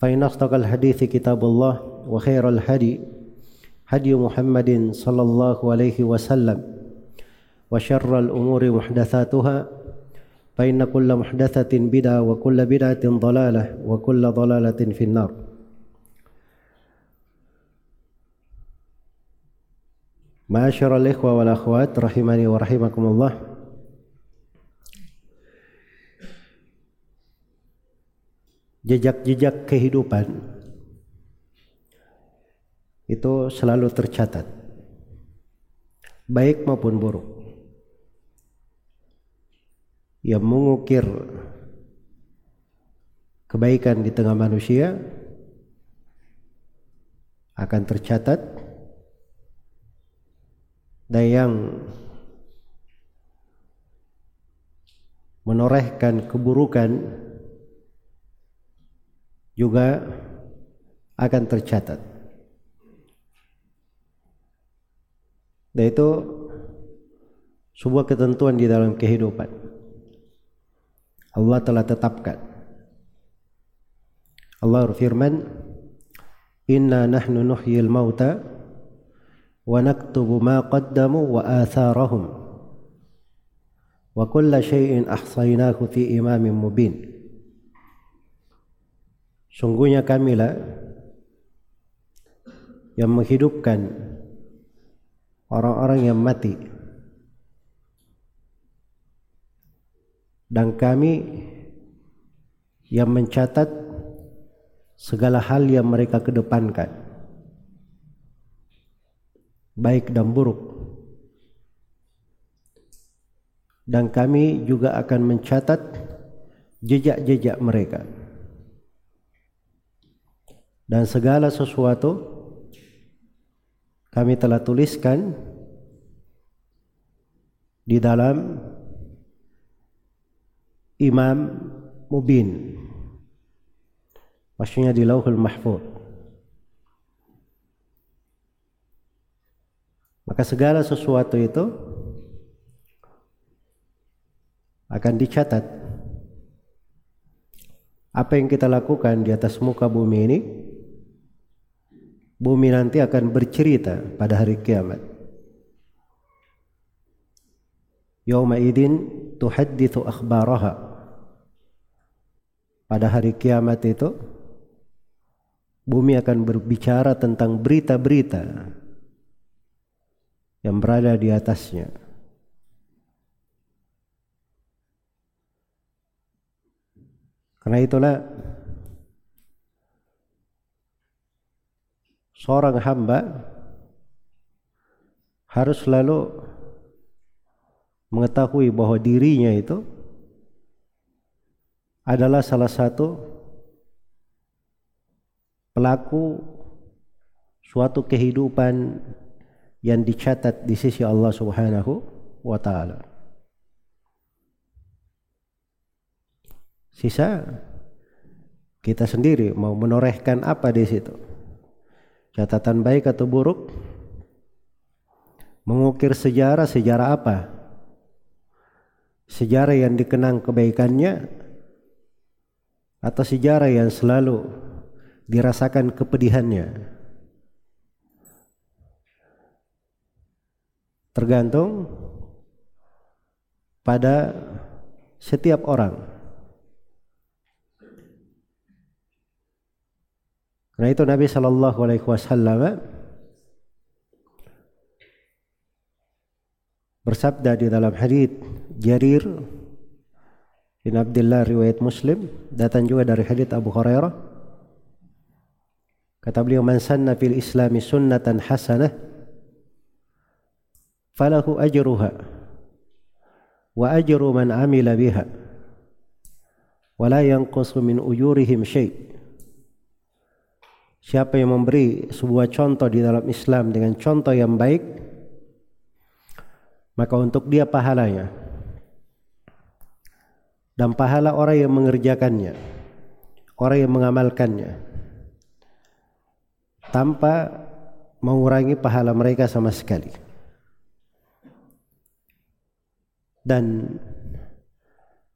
فإن أصدق الحديث كتاب الله وخير الهدي هدي محمد صلى الله عليه وسلم وشر الأمور محدثاتها فإن كل محدثة بدعة وكل بدعة ضلالة وكل ضلالة في النار. Ma'asyiral ikhwa wal akhwat rahimani wa Jejak-jejak kehidupan itu selalu tercatat. Baik maupun buruk. Yang mengukir kebaikan di tengah manusia akan tercatat dan yang menorehkan keburukan juga akan tercatat. Dan itu sebuah ketentuan di dalam kehidupan. Allah telah tetapkan. Allah berfirman, "Inna nahnu nuhyil mauta wa naktubu ma qaddamu wa atharahum wa kulla syai'in ahsaynahu fi imamin mubin." Sungguhnya kamilah yang menghidupkan orang-orang yang mati. Dan kami yang mencatat segala hal yang mereka kedepankan baik dan buruk. Dan kami juga akan mencatat jejak-jejak mereka dan segala sesuatu kami telah tuliskan di dalam Imam Mubin. Maksudnya di Lauhul Mahfuz. Maka segala sesuatu itu akan dicatat. Apa yang kita lakukan di atas muka bumi ini bumi nanti akan bercerita pada hari kiamat Yawma idin tuhaddithu akhbaraha pada hari kiamat itu bumi akan berbicara tentang berita-berita yang berada di atasnya. Karena itulah seorang hamba harus selalu mengetahui bahwa dirinya itu adalah salah satu pelaku suatu kehidupan yang dicatat di sisi Allah Subhanahu wa taala. Sisa kita sendiri mau menorehkan apa di situ. Catatan baik atau buruk Mengukir sejarah, sejarah apa? Sejarah yang dikenang kebaikannya atau sejarah yang selalu dirasakan kepedihannya? Tergantung pada setiap orang. Karena itu Nabi Shallallahu Alaihi Wasallam bersabda di dalam hadis Jarir bin Abdullah riwayat Muslim datang juga dari hadis Abu Hurairah. Kata beliau man sanna fil islami sunnatan hasanah falahu ajruha wa ajru man amila biha wa la yanqusu min ujurihim syai' Siapa yang memberi sebuah contoh di dalam Islam dengan contoh yang baik maka untuk dia pahalanya dan pahala orang yang mengerjakannya orang yang mengamalkannya tanpa mengurangi pahala mereka sama sekali. Dan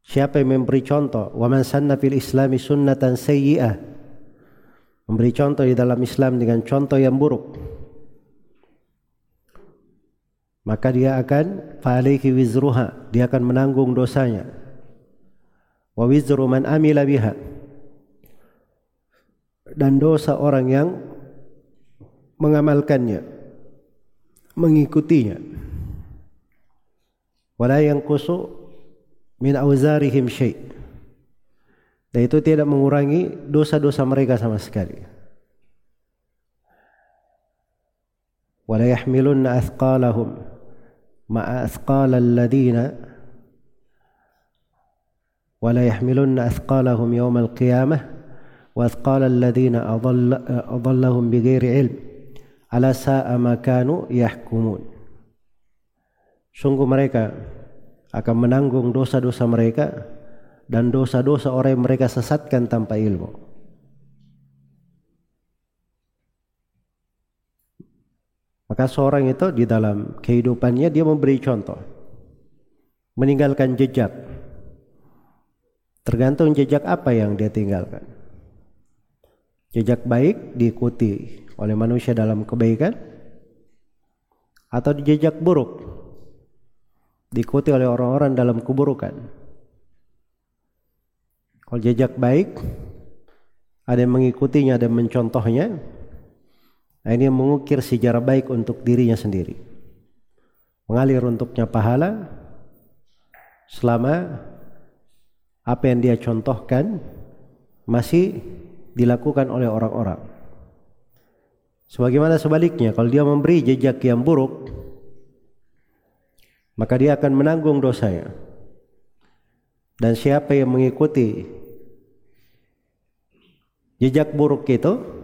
siapa yang memberi contoh wa man sanna fil islami sunnatan memberi contoh di dalam Islam dengan contoh yang buruk. Maka dia akan fa'alaihi wizruha. Dia akan menanggung dosanya. Wa wizru man amila biha. Dan dosa orang yang mengamalkannya mengikutinya. Wala yanqusu min auzarihim syai' Dan itu tidak mengurangi dosa-dosa mereka sama sekali. Wala yahmilunna athqalahum ma'a athqala alladhina wala yahmilunna athqalahum yawm al-qiyamah wa athqala alladhina adallahum bighairi ilm ala sa'a ma kanu yahkumun. Sungguh mereka akan menanggung dosa-dosa mereka dan dosa-dosa orang yang mereka sesatkan tanpa ilmu. Maka seorang itu di dalam kehidupannya dia memberi contoh. Meninggalkan jejak. Tergantung jejak apa yang dia tinggalkan. Jejak baik diikuti oleh manusia dalam kebaikan atau jejak buruk diikuti oleh orang-orang dalam keburukan. Kalau jejak baik ada yang mengikutinya, ada yang mencontohnya, Nah, ini mengukir sejarah baik untuk dirinya sendiri. Mengalir untuknya pahala selama apa yang dia contohkan masih dilakukan oleh orang-orang. Sebagaimana sebaliknya, kalau dia memberi jejak yang buruk, maka dia akan menanggung dosanya. Dan siapa yang mengikuti jejak buruk itu,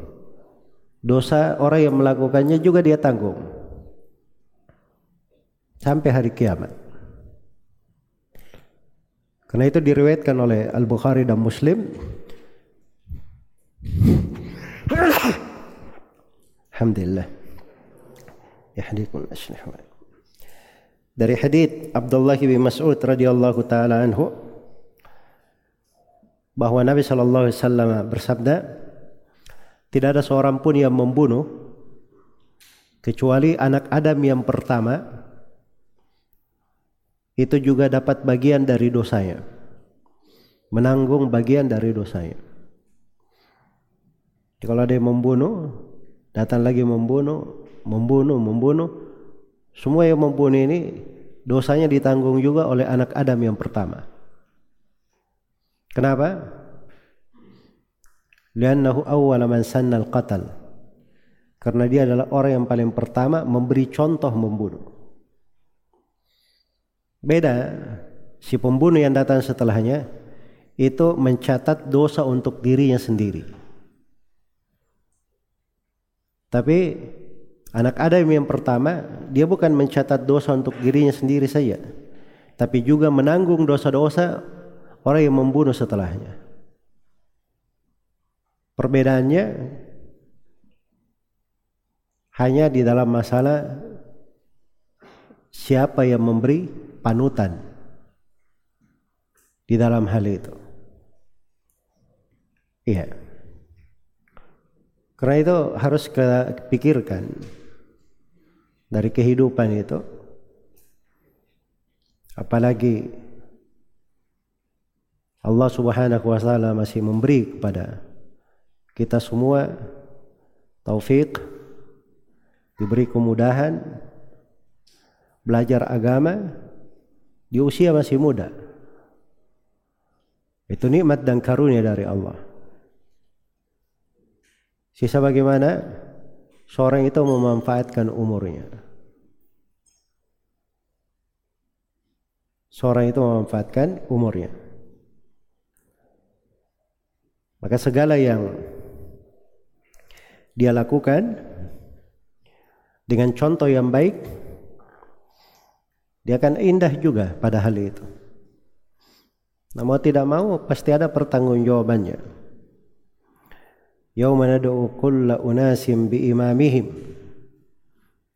Dosa orang yang melakukannya juga dia tanggung. Sampai hari kiamat. Karena itu diriwayatkan oleh Al-Bukhari dan Muslim. Alhamdulillah. Ashlih Dari hadith Abdullah bin Mas'ud radhiyallahu taala anhu bahwa Nabi sallallahu alaihi wasallam bersabda, tidak ada seorang pun yang membunuh kecuali anak Adam yang pertama itu juga dapat bagian dari dosanya. Menanggung bagian dari dosanya. Jadi kalau ada yang membunuh, datang lagi membunuh, membunuh, membunuh, semua yang membunuh ini dosanya ditanggung juga oleh anak Adam yang pertama. Kenapa? li'annahu awwala man sanna al-qatal karena dia adalah orang yang paling pertama memberi contoh membunuh. Beda si pembunuh yang datang setelahnya itu mencatat dosa untuk dirinya sendiri. Tapi anak Adam yang pertama dia bukan mencatat dosa untuk dirinya sendiri saja tapi juga menanggung dosa-dosa orang yang membunuh setelahnya Perbedaannya hanya di dalam masalah siapa yang memberi panutan di dalam hal itu. Iya. Karena itu harus kita pikirkan dari kehidupan itu. Apalagi Allah Subhanahu wa taala masih memberi kepada kita semua taufik diberi kemudahan belajar agama di usia masih muda. Itu nikmat dan karunia dari Allah. Sisa bagaimana seorang itu memanfaatkan umurnya. Seorang itu memanfaatkan umurnya. Maka segala yang dia lakukan dengan contoh yang baik, dia akan indah juga pada hal itu. Namun tidak mau pasti ada pertanggungjawabannya. Yauma nad'u kulla unasim biimamihim.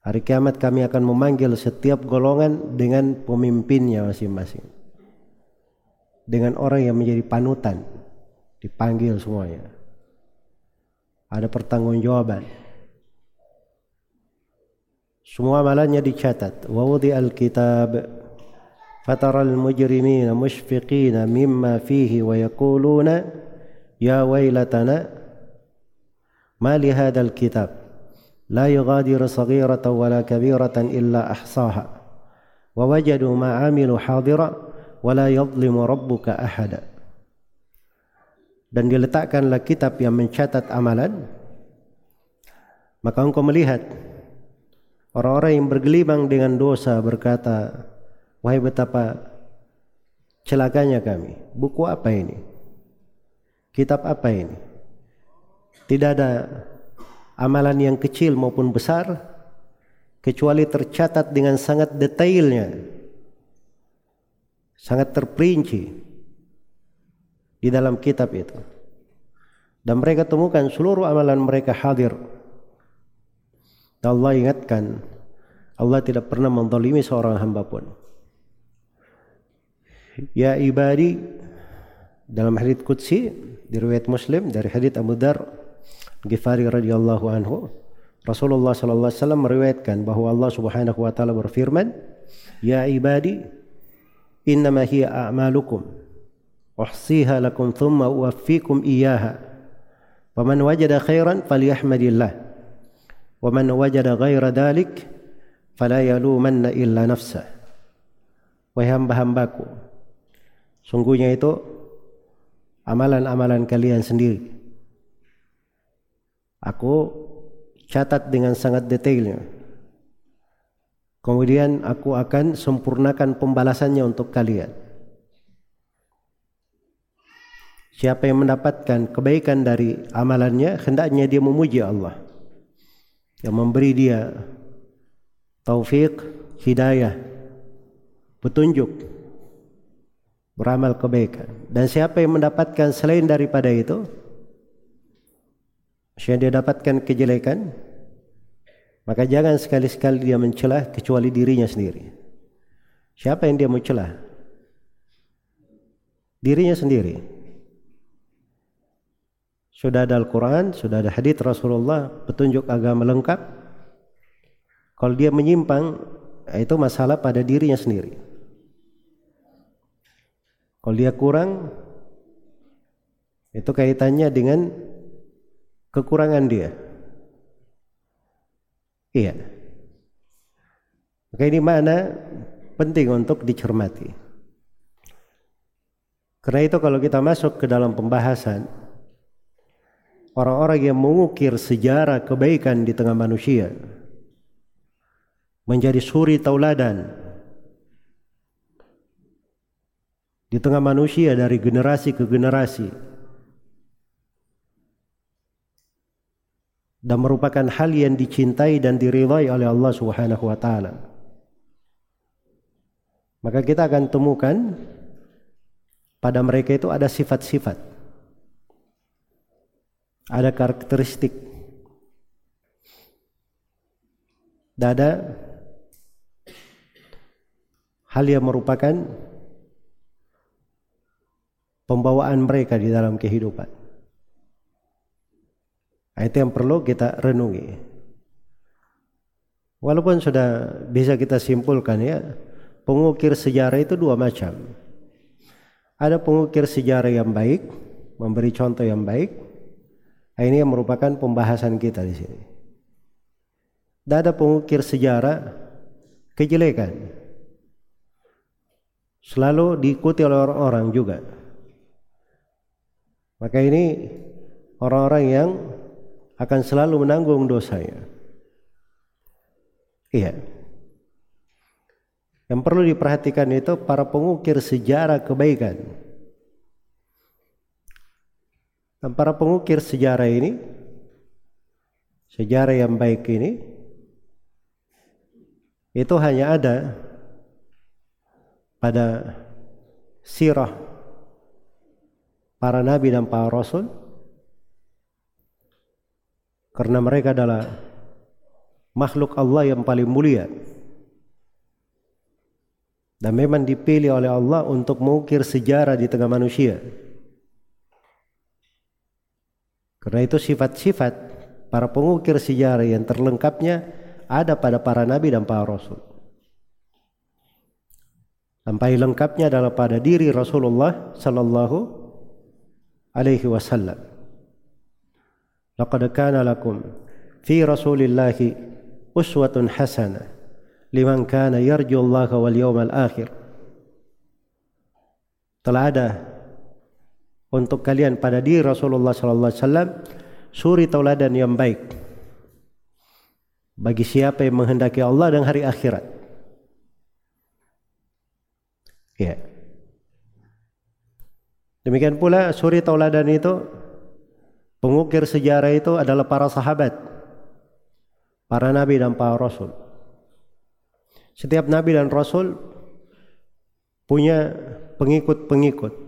Hari kiamat kami akan memanggil setiap golongan dengan pemimpinnya masing-masing. Dengan orang yang menjadi panutan. Dipanggil semuanya. Ada pertanggungjawaban. Semua amalannya dicatat. Wa al kitab فترى المجرمين مشفقين مما فيه ويقولون يا ويلتنا ما لهذا الكتاب لا يغادر صغيرة ولا كبيرة إلا أحصاها ووجدوا ما عملوا حاضرا ولا يظلم ربك أحدا dan diletakkanlah kitab yang mencatat amalan maka engkau melihat orang-orang yang bergelimang dengan dosa berkata wahai betapa celakanya kami buku apa ini kitab apa ini tidak ada amalan yang kecil maupun besar kecuali tercatat dengan sangat detailnya. Sangat terperinci di dalam kitab itu. Dan mereka temukan seluruh amalan mereka hadir. Dan Allah ingatkan, Allah tidak pernah menzalimi seorang hamba pun. Ya ibadi dalam hadits qudsi di riwayat Muslim dari hadits Abu Dar Ghifari radhiyallahu anhu Rasulullah sallallahu alaihi wasallam meriwayatkan bahwa Allah Subhanahu wa taala berfirman, "Ya ibadi, innama hiya a'malukum uhsiha lakum thumma uwaffikum iyyaha. Faman wajada khairan falyahmadillah. Wa man wajada ghaira dhalik fala yalumanna illa nafsah." Wahai hamba-hambaku, sungguhnya itu amalan-amalan kalian sendiri Aku catat dengan sangat detailnya. Kemudian aku akan sempurnakan pembalasannya untuk kalian. Siapa yang mendapatkan kebaikan dari amalannya, hendaknya dia memuji Allah. Yang memberi dia taufik, hidayah, petunjuk beramal kebaikan. Dan siapa yang mendapatkan selain daripada itu, yang dia dapatkan kejelekan, maka jangan sekali-sekali dia mencela kecuali dirinya sendiri. Siapa yang dia mau celah? Dirinya sendiri. Sudah ada Al-Quran, sudah ada hadith Rasulullah, petunjuk agama lengkap. Kalau dia menyimpang, itu masalah pada dirinya sendiri. Kalau dia kurang, itu kaitannya dengan kekurangan dia. Iya. Maka ini mana penting untuk dicermati. Karena itu kalau kita masuk ke dalam pembahasan orang-orang yang mengukir sejarah kebaikan di tengah manusia menjadi suri tauladan di tengah manusia dari generasi ke generasi dan merupakan hal yang dicintai dan diridhai oleh Allah Subhanahu wa taala. Maka kita akan temukan pada mereka itu ada sifat-sifat. Ada karakteristik. Dan ada hal yang merupakan pembawaan mereka di dalam kehidupan. Nah, itu yang perlu kita renungi. Walaupun sudah bisa kita simpulkan ya, pengukir sejarah itu dua macam. Ada pengukir sejarah yang baik, memberi contoh yang baik. Nah, ini yang merupakan pembahasan kita di sini. Dan ada pengukir sejarah kejelekan. Selalu diikuti oleh orang-orang juga. Maka ini orang-orang yang akan selalu menanggung dosanya. Iya. Yang perlu diperhatikan itu para pengukir sejarah kebaikan. Dan para pengukir sejarah ini, sejarah yang baik ini, itu hanya ada pada sirah para nabi dan para rasul. Karena mereka adalah makhluk Allah yang paling mulia. Dan memang dipilih oleh Allah untuk mengukir sejarah di tengah manusia Karena itu sifat-sifat para pengukir sejarah yang terlengkapnya ada pada para nabi dan para rasul. Sampai lengkapnya adalah pada diri Rasulullah sallallahu alaihi wasallam. Laqad kana lakum fi Rasulillah uswatun hasanah liman kana yarju Allah wal yawmal akhir. Telah ada untuk kalian pada diri Rasulullah sallallahu alaihi wasallam suri tauladan yang baik bagi siapa yang menghendaki Allah dan hari akhirat. Ya. Demikian pula suri tauladan itu Pengukir sejarah itu adalah para sahabat, para nabi dan para rasul. Setiap nabi dan rasul punya pengikut-pengikut,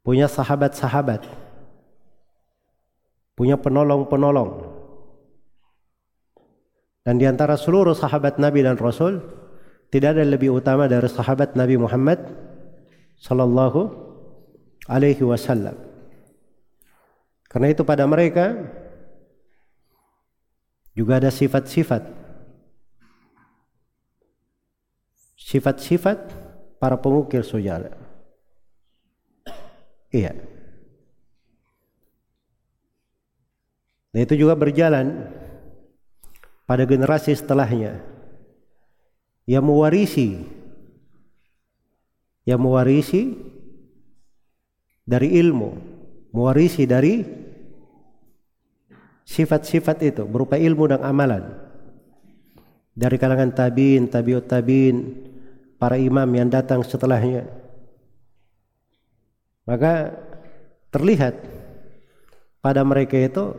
punya sahabat-sahabat, punya penolong-penolong. Dan di antara seluruh sahabat nabi dan rasul, tidak ada lebih utama dari sahabat Nabi Muhammad sallallahu alaihi wasallam. Karena itu pada mereka juga ada sifat-sifat sifat-sifat para pengukir sejarah. Iya. Dan itu juga berjalan pada generasi setelahnya yang mewarisi yang mewarisi dari ilmu, mewarisi dari sifat-sifat itu berupa ilmu dan amalan dari kalangan tabiin, tabiut tabiin, para imam yang datang setelahnya. Maka terlihat pada mereka itu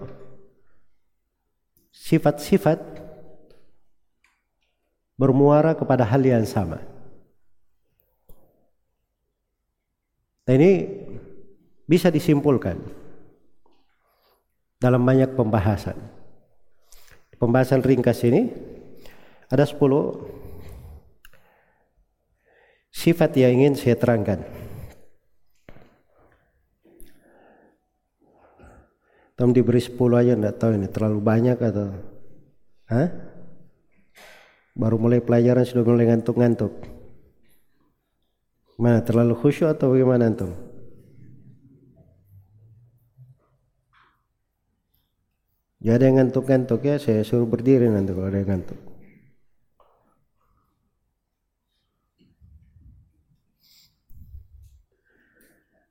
sifat-sifat bermuara kepada hal yang sama. Dan ini bisa disimpulkan dalam banyak pembahasan. Pembahasan ringkas ini ada 10 sifat yang ingin saya terangkan. Tom diberi 10 aja enggak tahu ini terlalu banyak atau Hah? Baru mulai pelajaran sudah mulai ngantuk-ngantuk. Mana terlalu khusyuk atau bagaimana antum? Ya ada yang ngantuk-ngantuk ya, saya suruh berdiri nanti kalau ada yang ngantuk.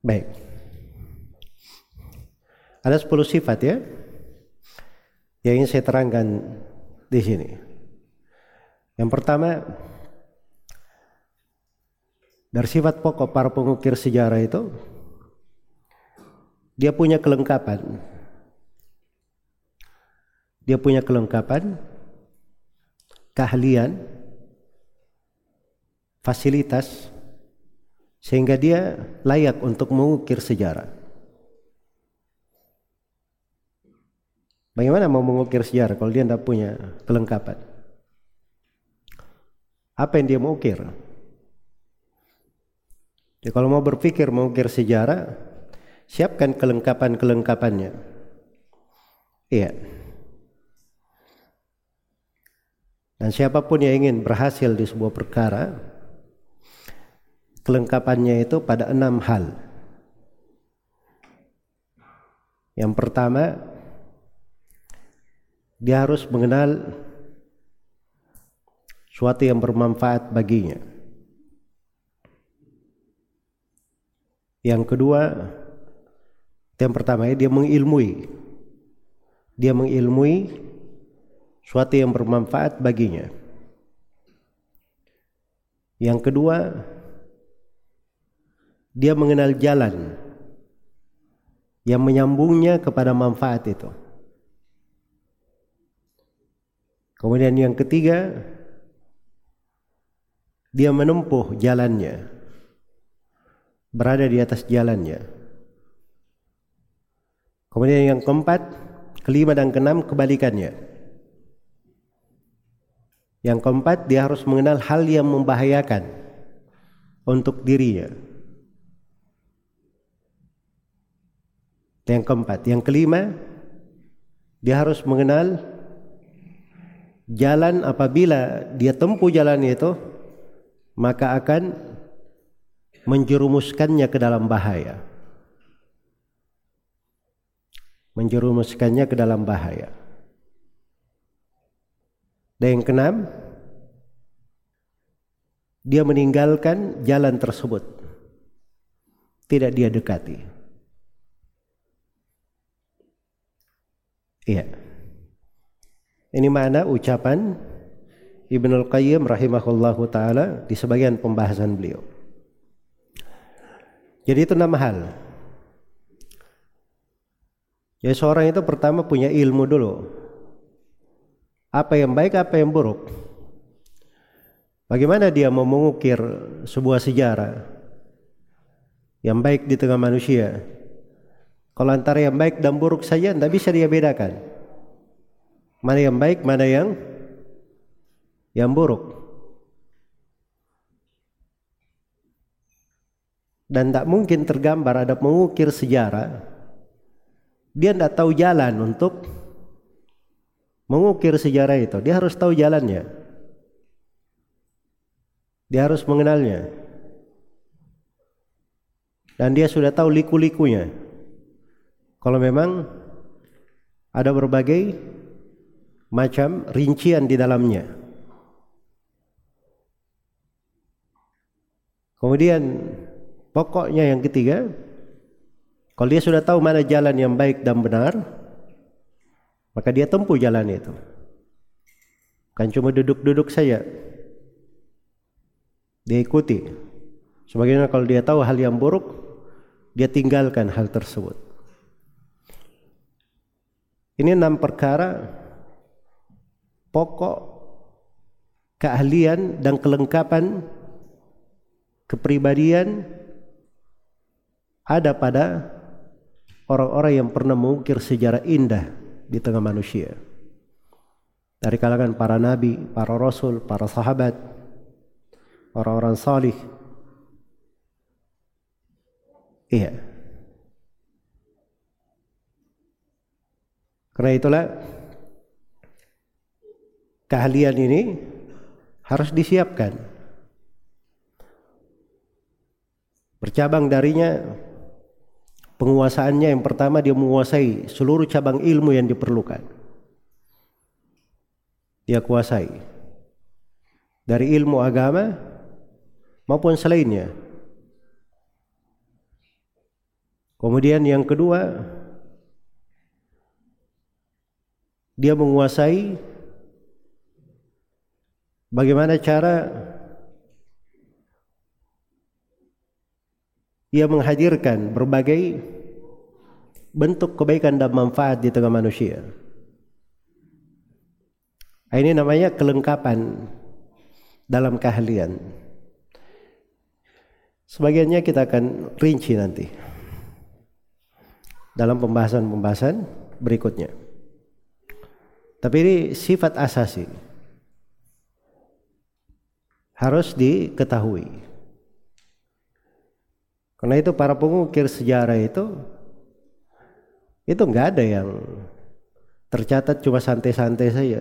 Baik. Ada 10 sifat ya yang ingin saya terangkan di sini. Yang pertama dari sifat pokok para pengukir sejarah itu dia punya kelengkapan dia punya kelengkapan, keahlian, fasilitas sehingga dia layak untuk mengukir sejarah. Bagaimana mau mengukir sejarah kalau dia tidak punya kelengkapan? Apa yang dia mau ukir? Jadi kalau mau berpikir mengukir sejarah, siapkan kelengkapan-kelengkapannya. Iya. Dan siapa pun yang ingin berhasil di sebuah perkara, kelengkapannya itu pada enam hal. Yang pertama, dia harus mengenal suatu yang bermanfaat baginya. Yang kedua, yang pertama dia mengilmui. Dia mengilmui suatu yang bermanfaat baginya. Yang kedua, dia mengenal jalan yang menyambungnya kepada manfaat itu. Kemudian yang ketiga, dia menempuh jalannya, berada di atas jalannya. Kemudian yang keempat, kelima dan keenam kebalikannya. Yang keempat, dia harus mengenal hal yang membahayakan untuk dirinya. Yang keempat, yang kelima, dia harus mengenal jalan apabila dia tempuh jalan itu, maka akan menjerumuskannya ke dalam bahaya. Menjerumuskannya ke dalam bahaya. Dan yang keenam, dia meninggalkan jalan tersebut. Tidak dia dekati. Iya. Ini mana ucapan Ibnu Al-Qayyim rahimahullahu taala di sebagian pembahasan beliau. Jadi itu enam hal. Jadi seorang itu pertama punya ilmu dulu. Apa yang baik, apa yang buruk. Bagaimana dia mau mengukir sebuah sejarah yang baik di tengah manusia, kalau antara yang baik dan buruk saja tidak bisa dia bedakan. Mana yang baik, mana yang yang buruk. Dan tak mungkin tergambar ada mengukir sejarah. Dia tidak tahu jalan untuk mengukir sejarah itu. Dia harus tahu jalannya. Dia harus mengenalnya. Dan dia sudah tahu liku-likunya. Kalau memang ada berbagai macam rincian di dalamnya. Kemudian pokoknya yang ketiga, kalau dia sudah tahu mana jalan yang baik dan benar, maka dia tempuh jalan itu. Kan cuma duduk-duduk saja. Dia ikuti. Sebagaimana kalau dia tahu hal yang buruk, dia tinggalkan hal tersebut. Ini enam perkara pokok keahlian dan kelengkapan kepribadian ada pada orang-orang yang pernah mengukir sejarah indah di tengah manusia. Dari kalangan para nabi, para rasul, para sahabat, orang-orang salih. Iya. Karena itulah keahlian ini harus disiapkan. Bercabang darinya penguasaannya yang pertama dia menguasai seluruh cabang ilmu yang diperlukan. Dia kuasai dari ilmu agama maupun selainnya. Kemudian yang kedua dia menguasai bagaimana cara ia menghadirkan berbagai bentuk kebaikan dan manfaat di tengah manusia. Ini namanya kelengkapan dalam keahlian. Sebagiannya kita akan rinci nanti dalam pembahasan-pembahasan berikutnya. Tapi ini sifat asasi. Harus diketahui. Karena itu para pengukir sejarah itu itu nggak ada yang tercatat cuma santai-santai saja.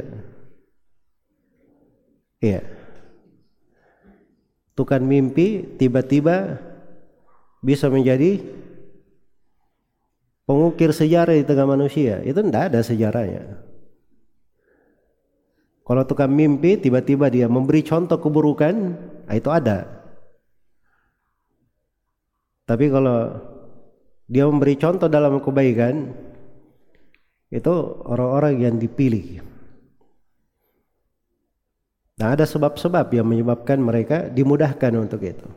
Iya. Tukang mimpi tiba-tiba bisa menjadi pengukir sejarah di tengah manusia. Itu tidak ada sejarahnya. Kalau tukang mimpi tiba-tiba dia memberi contoh keburukan, nah itu ada. Tapi kalau dia memberi contoh dalam kebaikan, itu orang-orang yang dipilih. Nah ada sebab-sebab yang menyebabkan mereka dimudahkan untuk itu.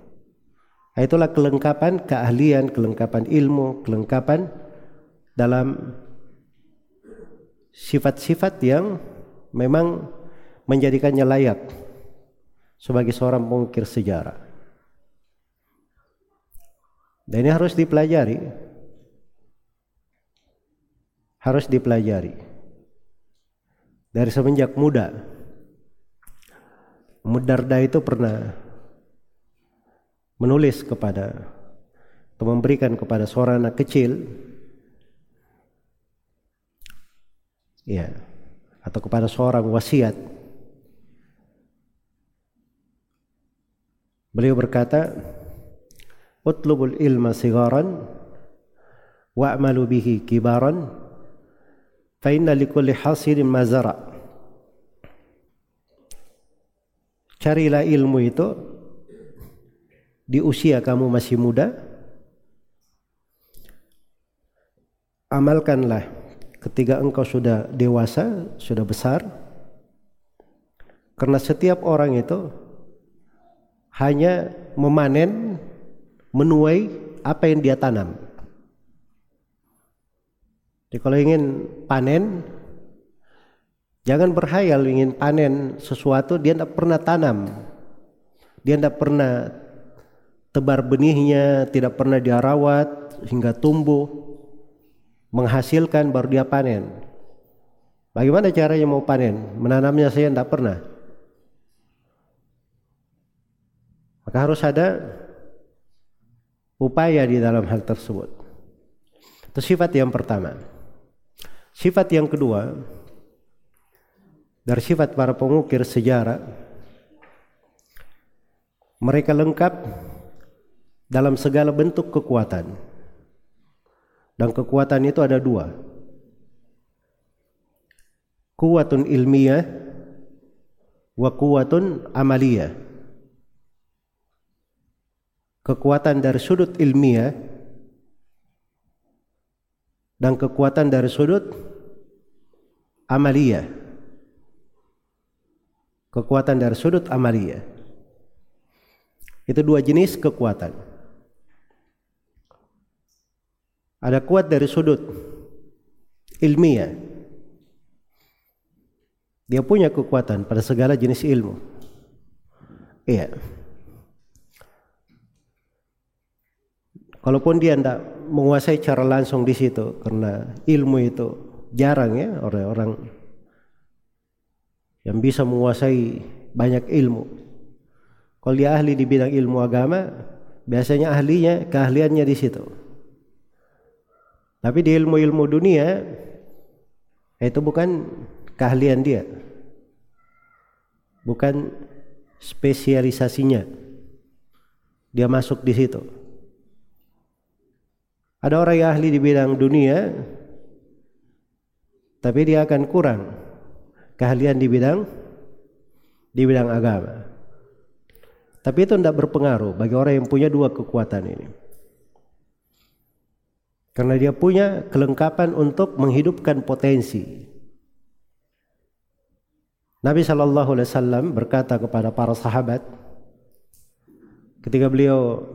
Nah, itulah kelengkapan keahlian, kelengkapan ilmu, kelengkapan dalam sifat-sifat yang memang menjadikannya layak sebagai seorang pengukir sejarah. Dan ini harus dipelajari. Harus dipelajari. Dari semenjak muda. Mudarda itu pernah menulis kepada atau memberikan kepada seorang anak kecil ya atau kepada seorang wasiat Beliau berkata, "Utlubul ilma sigaran wa'malu bihi kibaran fa inna likulli hasilin mazara." Carilah ilmu itu di usia kamu masih muda. Amalkanlah ketika engkau sudah dewasa, sudah besar. Karena setiap orang itu hanya memanen menuai apa yang dia tanam. Jadi kalau ingin panen, jangan berhayal ingin panen sesuatu dia tidak pernah tanam, dia tidak pernah tebar benihnya, tidak pernah dia rawat hingga tumbuh, menghasilkan baru dia panen. Bagaimana caranya mau panen? Menanamnya saya tidak pernah. Maka harus ada upaya di dalam hal tersebut. Itu sifat yang pertama. Sifat yang kedua dari sifat para pengukir sejarah mereka lengkap dalam segala bentuk kekuatan. Dan kekuatan itu ada dua. Kuatun ilmiah wa kuatun amaliyah kekuatan dari sudut ilmiah dan kekuatan dari sudut amalia. Kekuatan dari sudut amalia. Itu dua jenis kekuatan. Ada kuat dari sudut ilmiah. Dia punya kekuatan pada segala jenis ilmu. Iya. Kalaupun dia tidak menguasai cara langsung di situ karena ilmu itu jarang ya orang-orang yang bisa menguasai banyak ilmu. Kalau dia ahli di bidang ilmu agama, biasanya ahlinya keahliannya di situ. Tapi di ilmu-ilmu dunia itu bukan keahlian dia. Bukan spesialisasinya. Dia masuk di situ. Ada orang yang ahli di bidang dunia, tapi dia akan kurang keahlian di bidang di bidang agama. Tapi itu tidak berpengaruh bagi orang yang punya dua kekuatan ini. Karena dia punya kelengkapan untuk menghidupkan potensi. Nabi Shallallahu Alaihi Wasallam berkata kepada para sahabat ketika beliau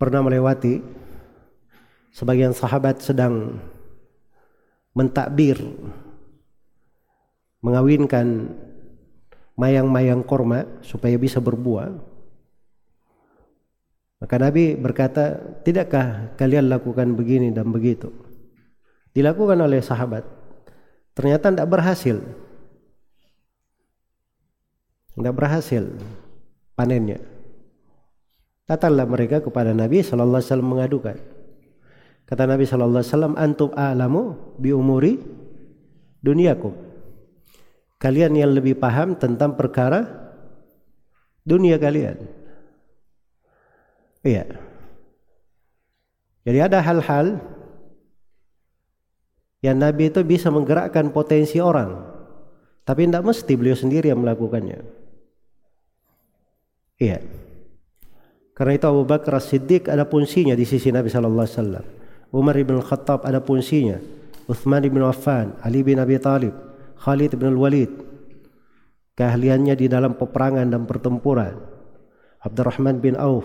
pernah melewati sebagian sahabat sedang mentakbir mengawinkan mayang-mayang korma supaya bisa berbuah. Maka Nabi berkata tidakkah kalian lakukan begini dan begitu? Dilakukan oleh sahabat. Ternyata tidak berhasil. Tidak berhasil panennya. Datanglah mereka kepada Nabi sallallahu alaihi wasallam mengadukan. Kata Nabi sallallahu alaihi wasallam, "Antum a'lamu bi umuri dunyakum." Kalian yang lebih paham tentang perkara dunia kalian. Iya. Jadi ada hal-hal yang Nabi itu bisa menggerakkan potensi orang, tapi tidak mesti beliau sendiri yang melakukannya. Iya. Karena itu Abu Bakar Siddiq ada fungsinya di sisi Nabi Sallallahu Alaihi Wasallam. Umar bin Khattab ada fungsinya. Uthman bin Affan, Ali bin Abi Talib, Khalid bin Walid. Keahliannya di dalam peperangan dan pertempuran. Abdurrahman bin Auf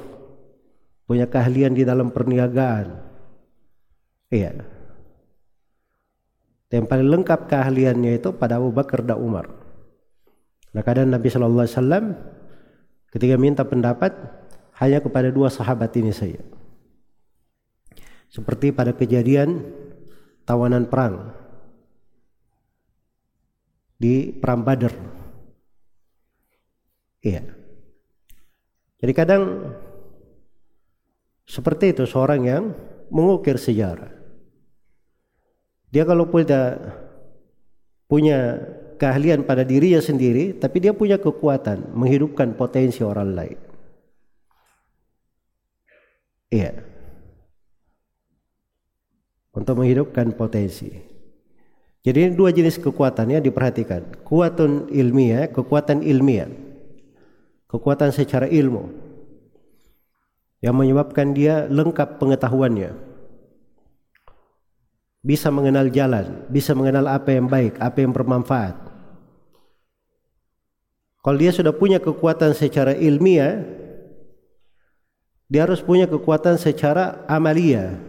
punya keahlian di dalam perniagaan. Iya. Yang paling lengkap keahliannya itu pada Abu Bakar dan Umar. Nah kadang Nabi Shallallahu Alaihi Wasallam ketika minta pendapat hanya kepada dua sahabat ini saja. Seperti pada kejadian tawanan perang di perang Badr. Iya. Jadi kadang seperti itu seorang yang mengukir sejarah. Dia kalau punya punya keahlian pada dirinya sendiri, tapi dia punya kekuatan menghidupkan potensi orang lain. Iya. Untuk menghidupkan potensi. Jadi ini dua jenis kekuatan ya diperhatikan. Kuatun ilmiah, kekuatan ilmiah. Kekuatan secara ilmu. Yang menyebabkan dia lengkap pengetahuannya. Bisa mengenal jalan, bisa mengenal apa yang baik, apa yang bermanfaat. Kalau dia sudah punya kekuatan secara ilmiah, dia harus punya kekuatan secara amalia.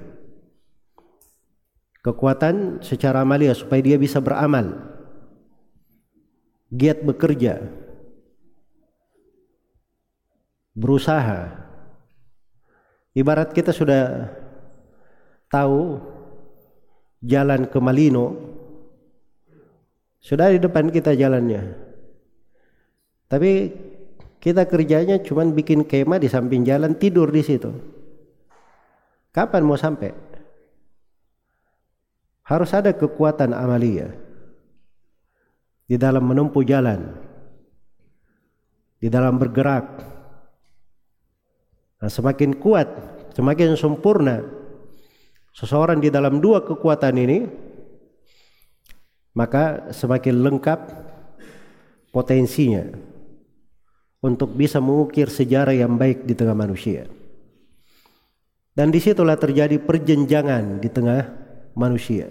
Kekuatan secara amalia supaya dia bisa beramal. Giat bekerja. Berusaha. Ibarat kita sudah tahu jalan ke Malino. Sudah di depan kita jalannya. Tapi kita kerjanya cuma bikin kemah di samping jalan tidur di situ. Kapan mau sampai? Harus ada kekuatan amalia di dalam menempuh jalan, di dalam bergerak. Nah, semakin kuat, semakin sempurna seseorang di dalam dua kekuatan ini, maka semakin lengkap potensinya untuk bisa mengukir sejarah yang baik di tengah manusia. Dan di situlah terjadi perjenjangan di tengah manusia.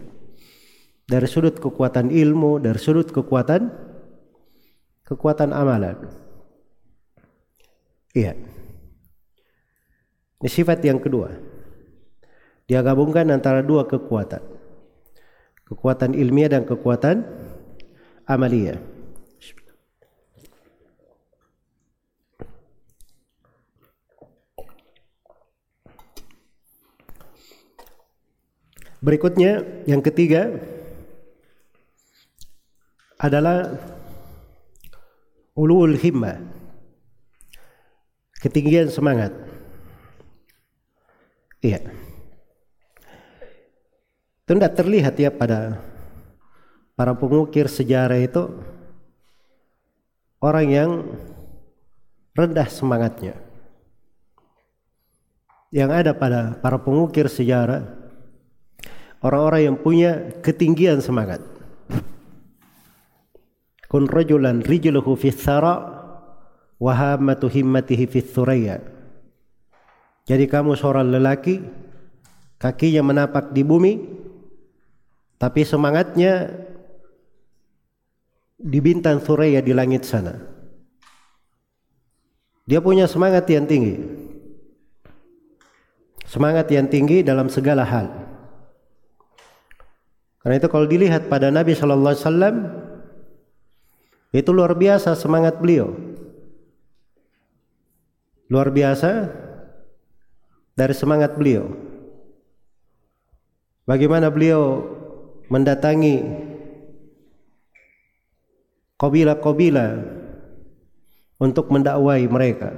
Dari sudut kekuatan ilmu, dari sudut kekuatan kekuatan amalan. Iya. Ini sifat yang kedua. Dia gabungkan antara dua kekuatan. Kekuatan ilmiah dan kekuatan amalia. Berikutnya yang ketiga adalah ulul himmah. Ketinggian semangat. Iya. Itu tidak terlihat ya pada para pengukir sejarah itu orang yang rendah semangatnya. Yang ada pada para pengukir sejarah orang-orang yang punya ketinggian semangat. Kun rajulan rijluhu fi thara wa hammatu himmatihi fi thuraya. Jadi kamu seorang lelaki kakinya menapak di bumi tapi semangatnya di bintang Thuraya di langit sana. Dia punya semangat yang tinggi. Semangat yang tinggi dalam segala hal. Karena itu kalau dilihat pada Nabi Shallallahu Alaihi Wasallam itu luar biasa semangat beliau. Luar biasa dari semangat beliau. Bagaimana beliau mendatangi kabilah-kabilah untuk mendakwai mereka.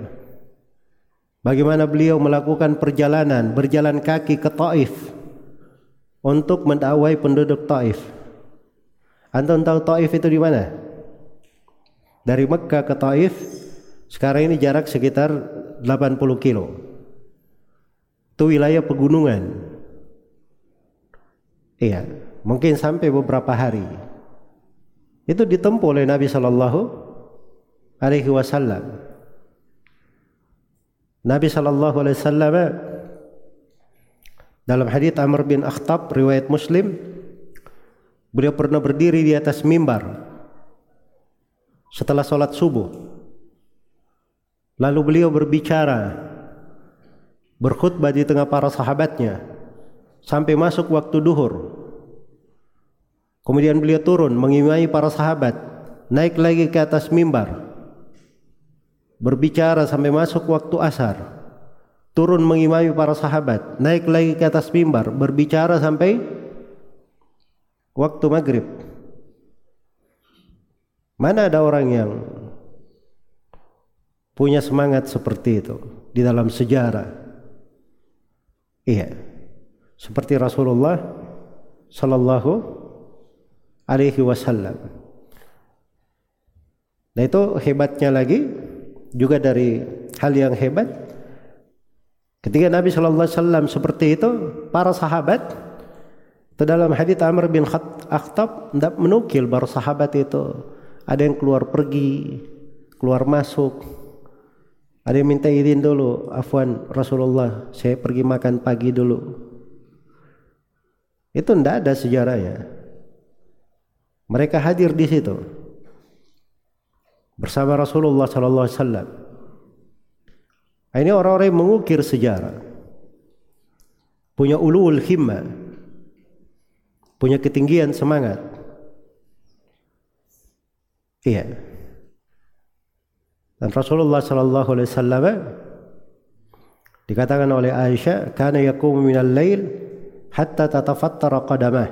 Bagaimana beliau melakukan perjalanan berjalan kaki ke Taif untuk mendakwai penduduk Taif. Antum tahu Taif itu di mana? Dari Mekah ke Taif sekarang ini jarak sekitar 80 kilo. Itu wilayah pegunungan. Iya, mungkin sampai beberapa hari. Itu ditempuh oleh Nabi Shallallahu Alaihi Wasallam. Nabi Shallallahu Alaihi Wasallam dalam hadits Amr bin Akhtab riwayat Muslim, beliau pernah berdiri di atas mimbar setelah sholat subuh. Lalu beliau berbicara, berkhutbah di tengah para sahabatnya sampai masuk waktu duhur. Kemudian beliau turun mengimai para sahabat, naik lagi ke atas mimbar. Berbicara sampai masuk waktu asar. Turun mengimami para sahabat, naik lagi ke atas mimbar, berbicara sampai waktu maghrib. Mana ada orang yang punya semangat seperti itu di dalam sejarah? Iya. Seperti Rasulullah sallallahu alaihi wasallam. Nah itu hebatnya lagi juga dari hal yang hebat ketika Nabi Shallallahu Alaihi Wasallam seperti itu para sahabat itu dalam hadits Amr bin Akhtab tidak menukil para sahabat itu. Ada yang keluar pergi keluar masuk. Ada yang minta izin dulu afwan Rasulullah saya pergi makan pagi dulu. Itu tidak ada sejarahnya. Mereka hadir di situ. Bersama Rasulullah sallallahu alaihi wasallam. Ini orang-orang yang mengukir sejarah. Punya ulul himma. Punya ketinggian semangat. Iya. Dan Rasulullah sallallahu alaihi wasallam dikatakan oleh Aisyah, "Kana yaqumu minal lail hatta tatafattara qadamah."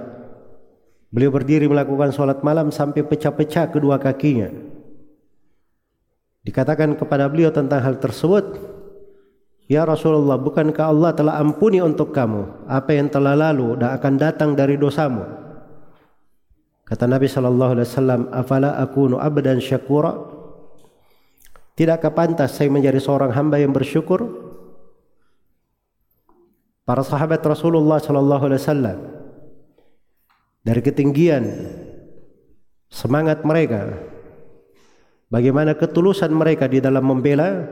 Beliau berdiri melakukan sholat malam sampai pecah-pecah kedua kakinya. Dikatakan kepada beliau tentang hal tersebut, Ya Rasulullah, bukankah Allah telah ampuni untuk kamu apa yang telah lalu dan akan datang dari dosamu? Kata Nabi sallallahu alaihi wasallam, "Afala akunu abdan syakura?" Tidakkah pantas saya menjadi seorang hamba yang bersyukur? Para sahabat Rasulullah sallallahu alaihi wasallam dari ketinggian semangat mereka bagaimana ketulusan mereka di dalam membela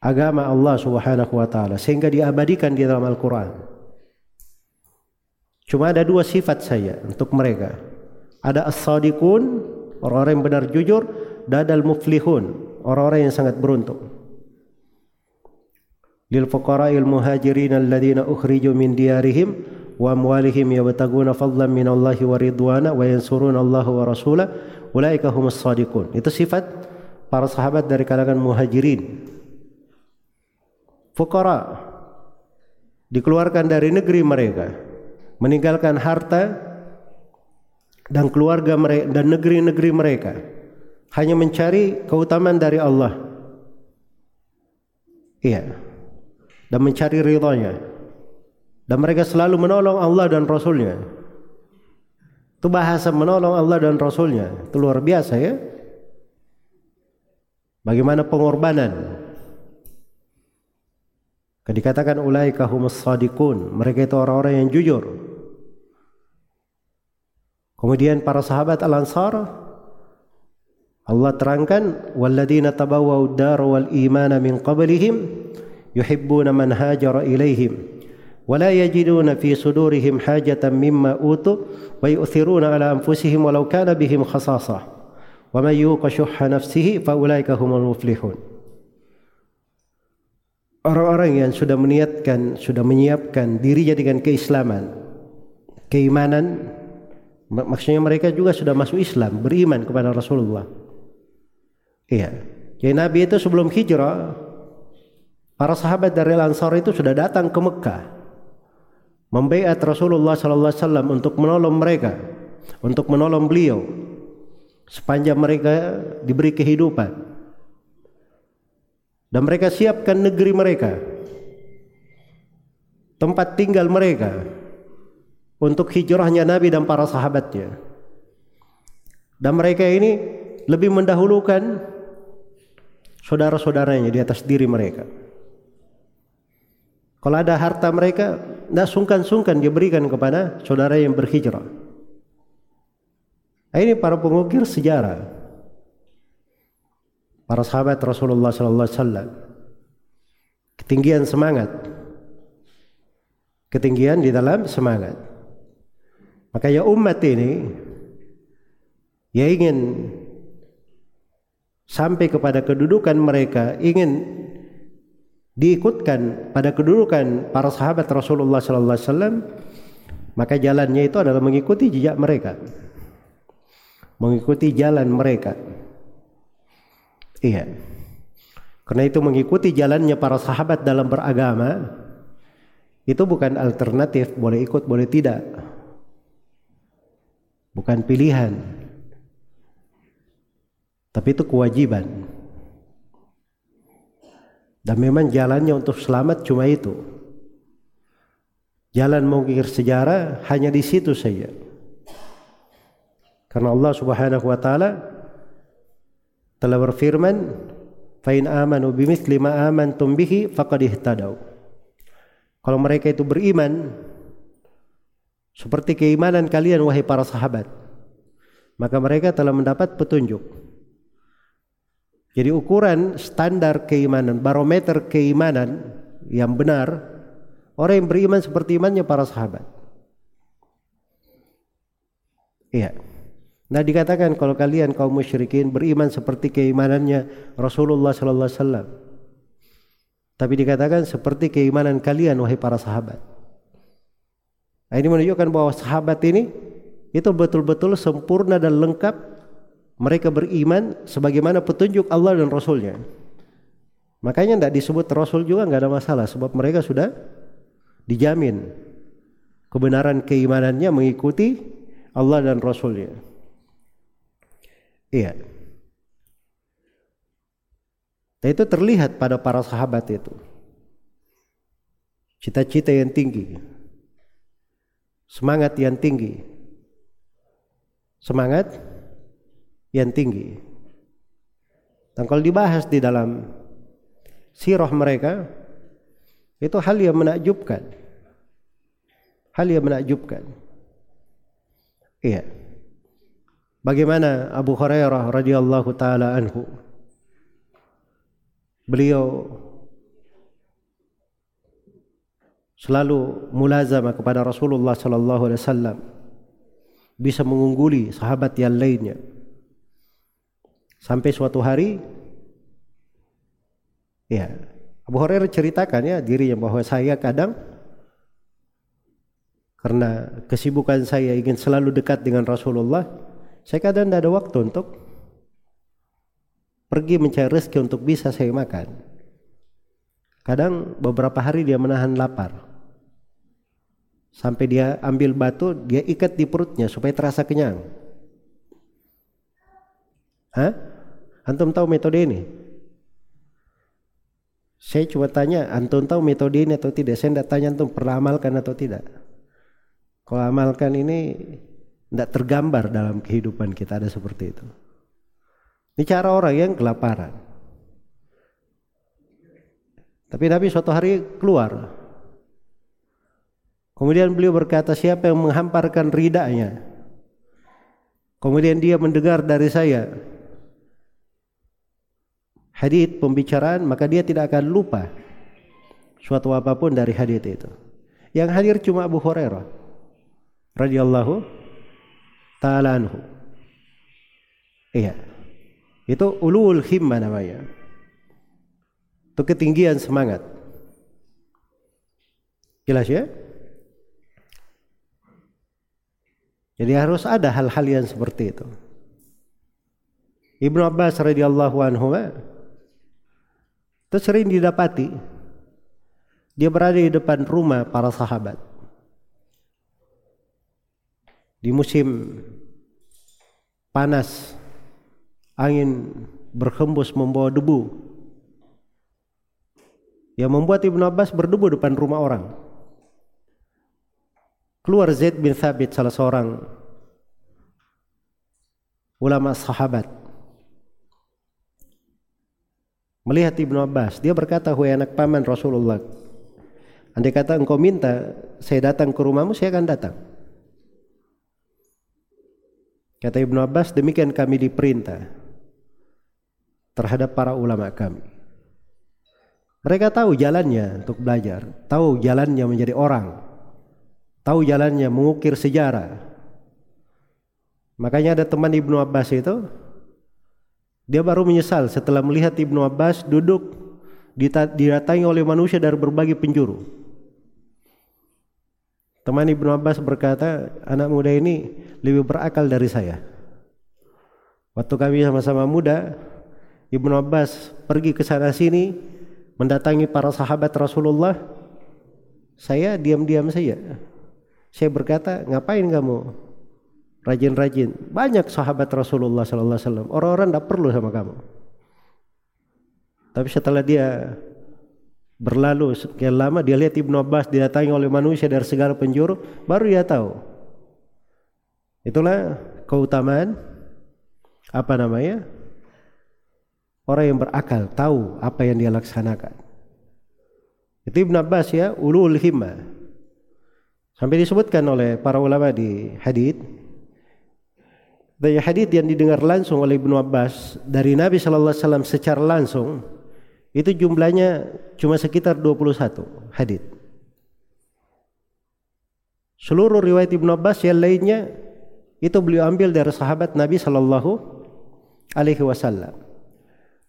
agama Allah Subhanahu wa taala sehingga diabadikan di dalam Al-Qur'an. Cuma ada dua sifat saya untuk mereka. Ada as-sadiqun, orang-orang yang benar jujur, dan al-muflihun, orang-orang yang sangat beruntung. Lil fuqara'il muhajirin alladziina ukhriju min diyarihim wa amwalihim yabtaguna fadlan min Allah wa ridwana wa yansuruna Allah wa rasulah ulaika humus sadiqun itu sifat para sahabat dari kalangan muhajirin fuqara dikeluarkan dari negeri mereka meninggalkan harta dan keluarga mereka dan negeri-negeri mereka hanya mencari keutamaan dari Allah iya dan mencari ridhonya dan mereka selalu menolong Allah dan Rasulnya. Itu bahasa menolong Allah dan Rasulnya. Itu luar biasa ya. Bagaimana pengorbanan. Dikatakan ulaika humus sadiqun. Mereka itu orang-orang yang jujur. Kemudian para sahabat Al-Ansar Allah terangkan walladzina tabawwa'u ad-dar wal imana min qablihim yuhibbuna man hajara ilaihim ولا يجدون في صدورهم حاجة مما أوتوا ويؤثرون على أنفسهم ولو كان بهم خصاصة ومن يوق شح نفسه فأولئك هم المفلحون Orang-orang yang sudah meniatkan, sudah menyiapkan dirinya dengan keislaman, keimanan, maksudnya mereka juga sudah masuk Islam, beriman kepada Rasulullah. Iya. Jadi Nabi itu sebelum hijrah, para sahabat dari Ansar itu sudah datang ke Mekah membaiat Rasulullah sallallahu alaihi wasallam untuk menolong mereka, untuk menolong beliau sepanjang mereka diberi kehidupan. Dan mereka siapkan negeri mereka. Tempat tinggal mereka. Untuk hijrahnya Nabi dan para sahabatnya. Dan mereka ini lebih mendahulukan saudara-saudaranya di atas diri mereka. Kalau ada harta mereka tidak sungkan-sungkan dia berikan kepada saudara yang berhijrah. Ini para pengukir sejarah para sahabat Rasulullah sallallahu alaihi wasallam. Ketinggian semangat. Ketinggian di dalam semangat. Maka ya umat ini ya ingin sampai kepada kedudukan mereka, ingin diikutkan pada kedudukan para sahabat Rasulullah sallallahu alaihi wasallam, maka jalannya itu adalah mengikuti jejak mereka. Mengikuti jalan mereka. Iya. Karena itu mengikuti jalannya para sahabat dalam beragama itu bukan alternatif, boleh ikut, boleh tidak. Bukan pilihan. Tapi itu kewajiban. Dan memang jalannya untuk selamat cuma itu. Jalan mengukir sejarah hanya di situ saja. Karena Allah Subhanahu wa taala telah berfirman fa in amanu bimithli ma amantum bihi faqad ihtadaw. Kalau mereka itu beriman seperti keimanan kalian wahai para sahabat maka mereka telah mendapat petunjuk. Jadi ukuran standar keimanan barometer keimanan yang benar orang yang beriman seperti imannya para sahabat. Iya Nah dikatakan kalau kalian kaum musyrikin beriman seperti keimanannya Rasulullah sallallahu alaihi wasallam. Tapi dikatakan seperti keimanan kalian wahai para sahabat. Nah, ini menunjukkan bahwa sahabat ini itu betul-betul sempurna dan lengkap mereka beriman sebagaimana petunjuk Allah dan Rasulnya. Makanya tidak disebut Rasul juga nggak ada masalah sebab mereka sudah dijamin kebenaran keimanannya mengikuti Allah dan Rasulnya. Iya. Dan itu terlihat pada para sahabat itu. Cita-cita yang tinggi. Semangat yang tinggi. Semangat yang tinggi. Dan kalau dibahas di dalam sirah mereka, itu hal yang menakjubkan. Hal yang menakjubkan. Iya. Bagaimana Abu Hurairah radhiyallahu taala anhu? Beliau selalu mulazamah kepada Rasulullah sallallahu alaihi wasallam. Bisa mengungguli sahabat yang lainnya. Sampai suatu hari ya Abu Hurairah ceritakan ya dirinya bahwa saya kadang karena kesibukan saya ingin selalu dekat dengan Rasulullah saya kadang tidak ada waktu untuk pergi mencari rezeki untuk bisa saya makan. Kadang beberapa hari dia menahan lapar. Sampai dia ambil batu, dia ikat di perutnya supaya terasa kenyang. Hah? Antum tahu metode ini? Saya coba tanya, antum tahu metode ini atau tidak? Saya tidak tanya antum pernah amalkan atau tidak. Kalau amalkan ini tidak tergambar dalam kehidupan kita ada seperti itu. Ini cara orang yang kelaparan. Tapi Nabi suatu hari keluar. Kemudian beliau berkata, siapa yang menghamparkan ridanya? Kemudian dia mendengar dari saya hadith pembicaraan, maka dia tidak akan lupa suatu apa pun dari hadith itu. Yang hadir cuma Abu Hurairah radhiyallahu ta'ala anhu. Iya. Itu ulul himma namanya. Itu ketinggian semangat. Jelas ya? Jadi harus ada hal-hal yang seperti itu. Ibnu Abbas radhiyallahu anhu itu sering didapati dia berada di depan rumah para sahabat di musim panas angin berhembus membawa debu yang membuat Ibnu Abbas berdebu depan rumah orang. Keluar Zaid bin Thabit salah seorang ulama sahabat. Melihat Ibnu Abbas, dia berkata, "Wahai anak paman Rasulullah, andai kata engkau minta saya datang ke rumahmu, saya akan datang." Kata Ibnu Abbas, demikian kami diperintah terhadap para ulama kami. Mereka tahu jalannya untuk belajar, tahu jalannya menjadi orang, tahu jalannya mengukir sejarah. Makanya ada teman Ibnu Abbas itu, dia baru menyesal setelah melihat Ibnu Abbas duduk didatangi oleh manusia dari berbagai penjuru. Teman Ibnu Abbas berkata, anak muda ini lebih berakal dari saya. Waktu kami sama-sama muda, Ibnu Abbas pergi ke sana sini mendatangi para sahabat Rasulullah. Saya diam-diam saja. Saya berkata, ngapain kamu? Rajin-rajin. Banyak sahabat Rasulullah sallallahu alaihi wasallam. Orang-orang tidak perlu sama kamu. Tapi setelah dia berlalu sekian lama dia lihat Ibnu Abbas didatangi oleh manusia dari segala penjuru baru dia tahu. Itulah keutamaan apa namanya orang yang berakal tahu apa yang dia laksanakan. Itu Ibnu Abbas ya ulul himmah sampai disebutkan oleh para ulama di hadith. Dari hadith yang didengar langsung oleh Ibnu Abbas dari Nabi wasallam secara langsung itu jumlahnya cuma sekitar 21 hadith. Seluruh riwayat Ibnu Abbas yang lainnya itu beliau ambil dari sahabat Nabi Shallallahu Alaihi Wasallam.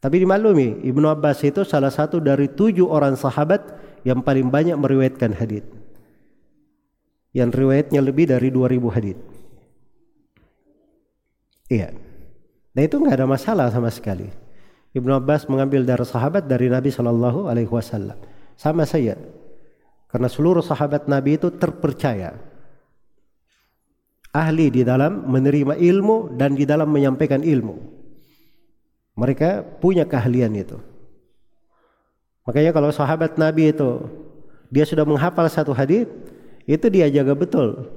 Tapi dimaklumi Ibnu Abbas itu salah satu dari tujuh orang sahabat yang paling banyak meriwayatkan hadith. Yang riwayatnya lebih dari 2000 hadith. Iya. Nah itu nggak ada masalah sama sekali. Ibnu Abbas mengambil dari sahabat dari Nabi Shallallahu Alaihi Wasallam. Sama saya, karena seluruh sahabat Nabi itu terpercaya, ahli di dalam menerima ilmu dan di dalam menyampaikan ilmu. Mereka punya keahlian itu. Makanya kalau sahabat Nabi itu dia sudah menghafal satu hadis, itu dia jaga betul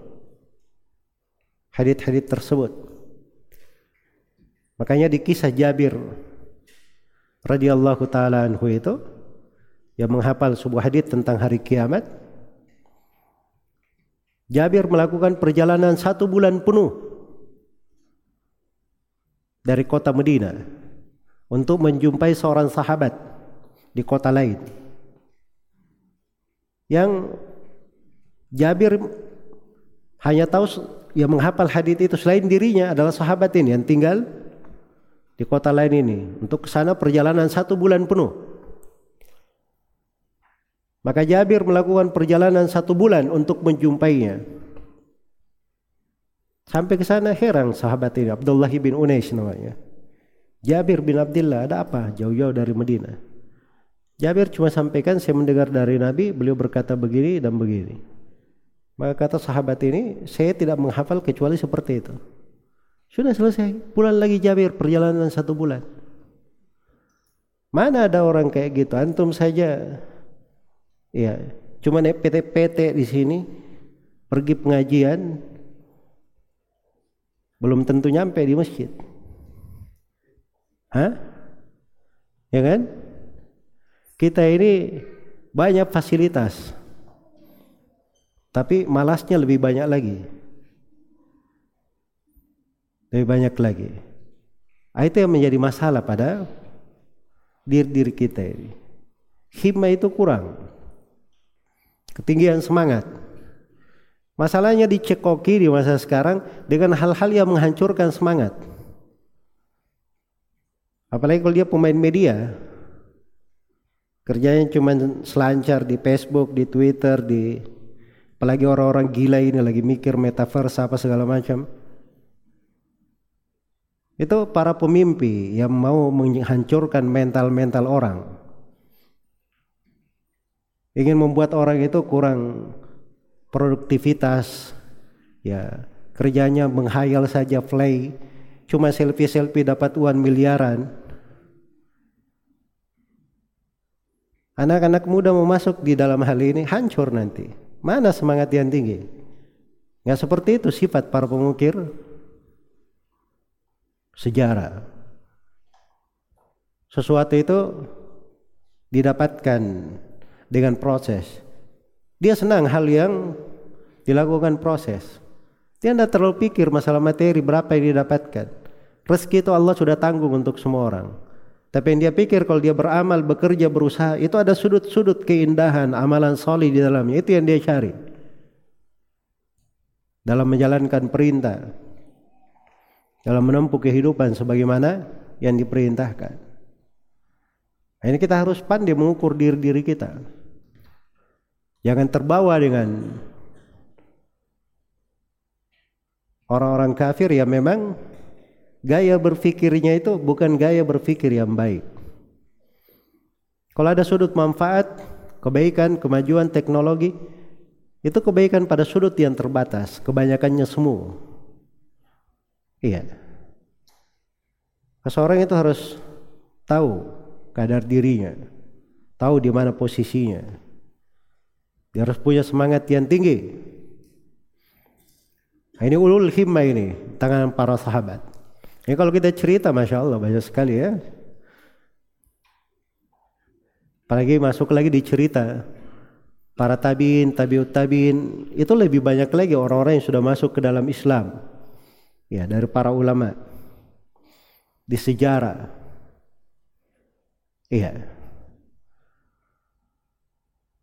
hadis-hadis tersebut. Makanya di kisah Jabir radhiyallahu taala anhu itu yang menghafal sebuah hadis tentang hari kiamat Jabir melakukan perjalanan satu bulan penuh dari kota Medina untuk menjumpai seorang sahabat di kota lain. Yang Jabir hanya tahu yang menghafal hadis itu selain dirinya adalah sahabat ini yang tinggal di kota lain ini. Untuk ke sana perjalanan satu bulan penuh. Maka Jabir melakukan perjalanan satu bulan untuk menjumpainya. Sampai ke sana heran sahabat ini Abdullah bin Unais namanya. Jabir bin Abdullah ada apa jauh-jauh dari Medina? Jabir cuma sampaikan saya mendengar dari Nabi beliau berkata begini dan begini. Maka kata sahabat ini saya tidak menghafal kecuali seperti itu. Sudah selesai. Pulang lagi Jabir perjalanan satu bulan. Mana ada orang kayak gitu? Antum saja. Ya, cuma naik PT-PT di sini, pergi pengajian, belum tentu nyampe di masjid. Hah? Ya kan? Kita ini banyak fasilitas. Tapi malasnya lebih banyak lagi lebih banyak lagi. Ah, itu yang menjadi masalah pada diri diri kita ini. Hikmah itu kurang. Ketinggian semangat. Masalahnya dicekoki di masa sekarang dengan hal-hal yang menghancurkan semangat. Apalagi kalau dia pemain media, kerjanya cuma selancar di Facebook, di Twitter, di apalagi orang-orang gila ini lagi mikir metaverse apa segala macam. Itu para pemimpi yang mau menghancurkan mental-mental orang. Ingin membuat orang itu kurang produktivitas, ya kerjanya menghayal saja play, cuma selfie-selfie dapat uang miliaran. Anak-anak muda mau masuk di dalam hal ini hancur nanti. Mana semangat yang tinggi? Nggak seperti itu sifat para pengukir sejarah. Sesuatu itu didapatkan dengan proses. Dia senang hal yang dilakukan proses. Dia tidak terlalu pikir masalah materi berapa yang didapatkan. Rezeki itu Allah sudah tanggung untuk semua orang. Tapi yang dia pikir kalau dia beramal, bekerja, berusaha, itu ada sudut-sudut keindahan, amalan solih di dalamnya. Itu yang dia cari. Dalam menjalankan perintah. Dalam menempuh kehidupan sebagaimana yang diperintahkan. Nah, ini kita harus pandai mengukur diri-diri kita. Jangan terbawa dengan orang-orang kafir yang memang gaya berpikirnya itu bukan gaya berpikir yang baik. Kalau ada sudut manfaat, kebaikan, kemajuan teknologi, itu kebaikan pada sudut yang terbatas, kebanyakannya semu. Iya. Seseorang itu harus tahu kadar dirinya, tahu di mana posisinya. Dia harus punya semangat yang tinggi. Nah, ini ulul himmah ini, tangan para sahabat. Ini kalau kita cerita, masya Allah banyak sekali ya. Apalagi masuk lagi di cerita para tabiin, tabiut tabiin itu lebih banyak lagi orang-orang yang sudah masuk ke dalam Islam. Ya, dari para ulama di sejarah. Iya.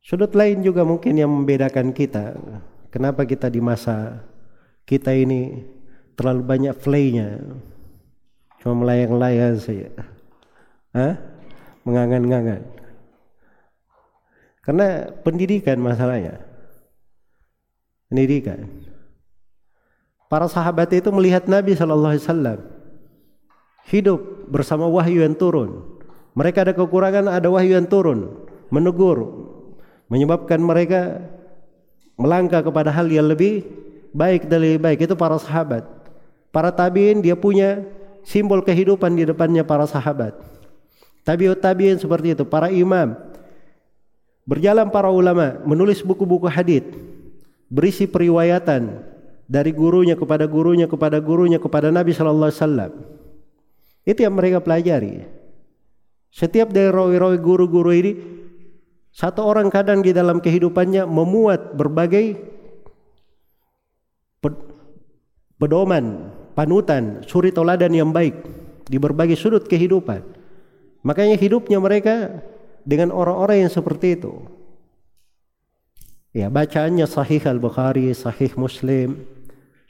Sudut lain juga mungkin yang membedakan kita. Kenapa kita di masa kita ini terlalu banyak playnya Cuma melayang-layang saja. Hah? Mengangan-ngangan. Karena pendidikan masalahnya. Pendidikan. Para sahabat itu melihat Nabi Shallallahu Alaihi Wasallam hidup bersama wahyu yang turun. Mereka ada kekurangan, ada wahyu yang turun, menegur, menyebabkan mereka melangkah kepada hal yang lebih baik dan lebih baik. Itu para sahabat. Para tabiin dia punya simbol kehidupan di depannya para sahabat. Tabiut tabiin seperti itu, para imam. Berjalan para ulama menulis buku-buku hadis berisi periwayatan dari gurunya kepada gurunya kepada gurunya kepada Nabi sallallahu alaihi wasallam. Itu yang mereka pelajari. Setiap dari rawi-rawi guru-guru ini satu orang kadang di dalam kehidupannya memuat berbagai pedoman panutan, suri toladan yang baik di berbagai sudut kehidupan. Makanya hidupnya mereka dengan orang-orang yang seperti itu. Ya, bacaannya sahih Al-Bukhari, sahih Muslim,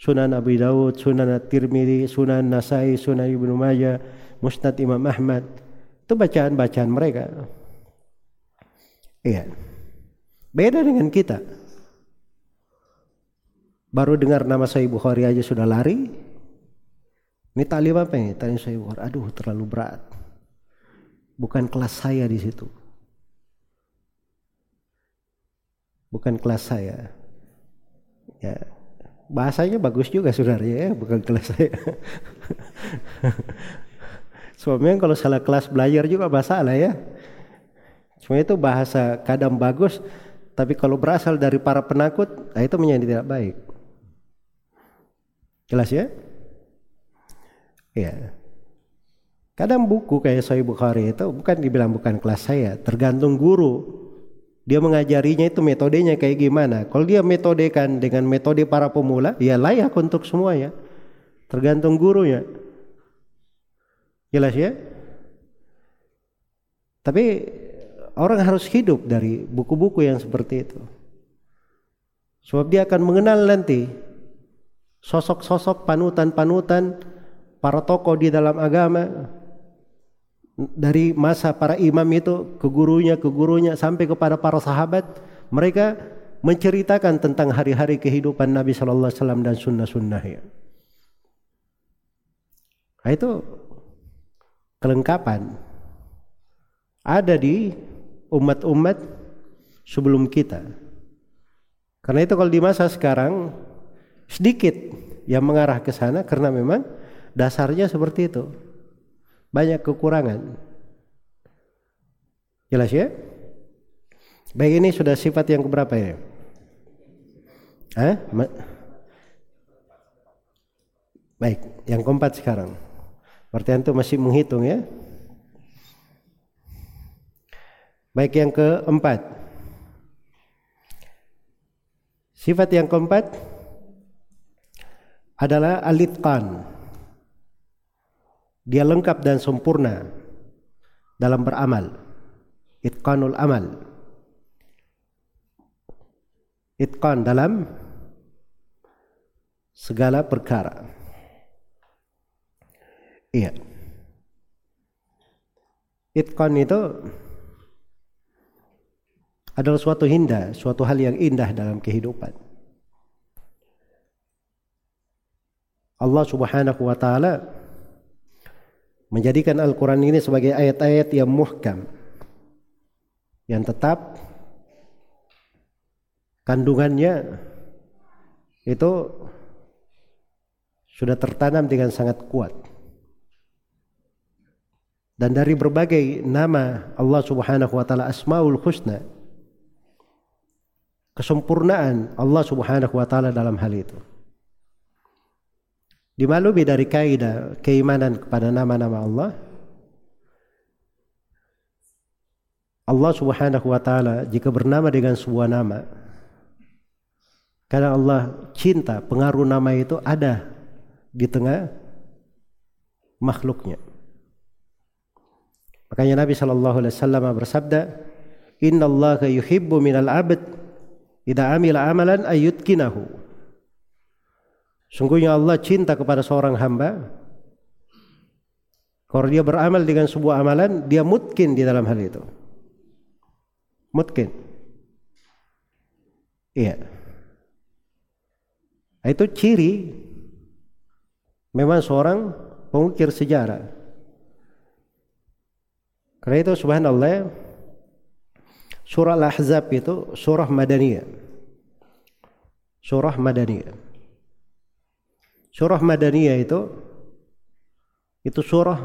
Sunan Abu Daud, Sunan At-Tirmidzi, Sunan Nasai, Sunan Ibnu Majah, Musnad Imam Ahmad. Itu bacaan-bacaan mereka. Iya. Beda dengan kita. Baru dengar nama Sahih Bukhari aja sudah lari, ini talim apa ini? Talim saya Aduh terlalu berat. Bukan kelas saya di situ. Bukan kelas saya. Ya, bahasanya bagus juga saudara ya, bukan kelas saya. Suaminya kalau salah kelas belajar juga masalah ya. Cuma itu bahasa kadang bagus, tapi kalau berasal dari para penakut, nah itu menjadi tidak baik. Jelas ya? Ya. Kadang buku kayak Sahih Bukhari itu bukan dibilang bukan kelas saya, tergantung guru. Dia mengajarinya itu metodenya kayak gimana. Kalau dia metodekan dengan metode para pemula, ya layak untuk semuanya. Tergantung gurunya. Jelas ya? Tapi orang harus hidup dari buku-buku yang seperti itu. Sebab dia akan mengenal nanti sosok-sosok panutan-panutan para tokoh di dalam agama dari masa para imam itu ke gurunya ke gurunya sampai kepada para sahabat mereka menceritakan tentang hari-hari kehidupan Nabi Shallallahu Alaihi Wasallam dan sunnah-sunnahnya. Nah, itu kelengkapan ada di umat-umat sebelum kita. Karena itu kalau di masa sekarang sedikit yang mengarah ke sana karena memang Dasarnya seperti itu. Banyak kekurangan. Jelas ya? Baik ini sudah sifat yang keberapa ya? Hah? Baik, yang keempat sekarang. Berarti antum masih menghitung ya. Baik yang keempat. Sifat yang keempat adalah alitqan. Dia lengkap dan sempurna dalam beramal. Itqanul amal. Itqan dalam segala perkara. Iya. Itqan itu adalah suatu indah, suatu hal yang indah dalam kehidupan. Allah Subhanahu wa taala menjadikan Al-Qur'an ini sebagai ayat-ayat yang muhkam yang tetap kandungannya itu sudah tertanam dengan sangat kuat. Dan dari berbagai nama Allah Subhanahu wa taala Asmaul Husna kesempurnaan Allah Subhanahu wa taala dalam hal itu. Dimaklumi dari kaidah keimanan kepada nama-nama Allah. Allah Subhanahu wa taala jika bernama dengan sebuah nama karena Allah cinta pengaruh nama itu ada di tengah makhluknya. Makanya Nabi Shallallahu Alaihi Wasallam bersabda, Inna Allah yuhibbu minal abd Ida amila amalan kinahu. Sungguhnya Allah cinta kepada seorang hamba. Kalau dia beramal dengan sebuah amalan, dia mungkin di dalam hal itu. Mungkin. Iya. Itu ciri memang seorang pengukir sejarah. Karena itu subhanallah Surah Al-Ahzab itu surah Madaniyah. Surah Madaniyah. Surah Madaniyah itu itu surah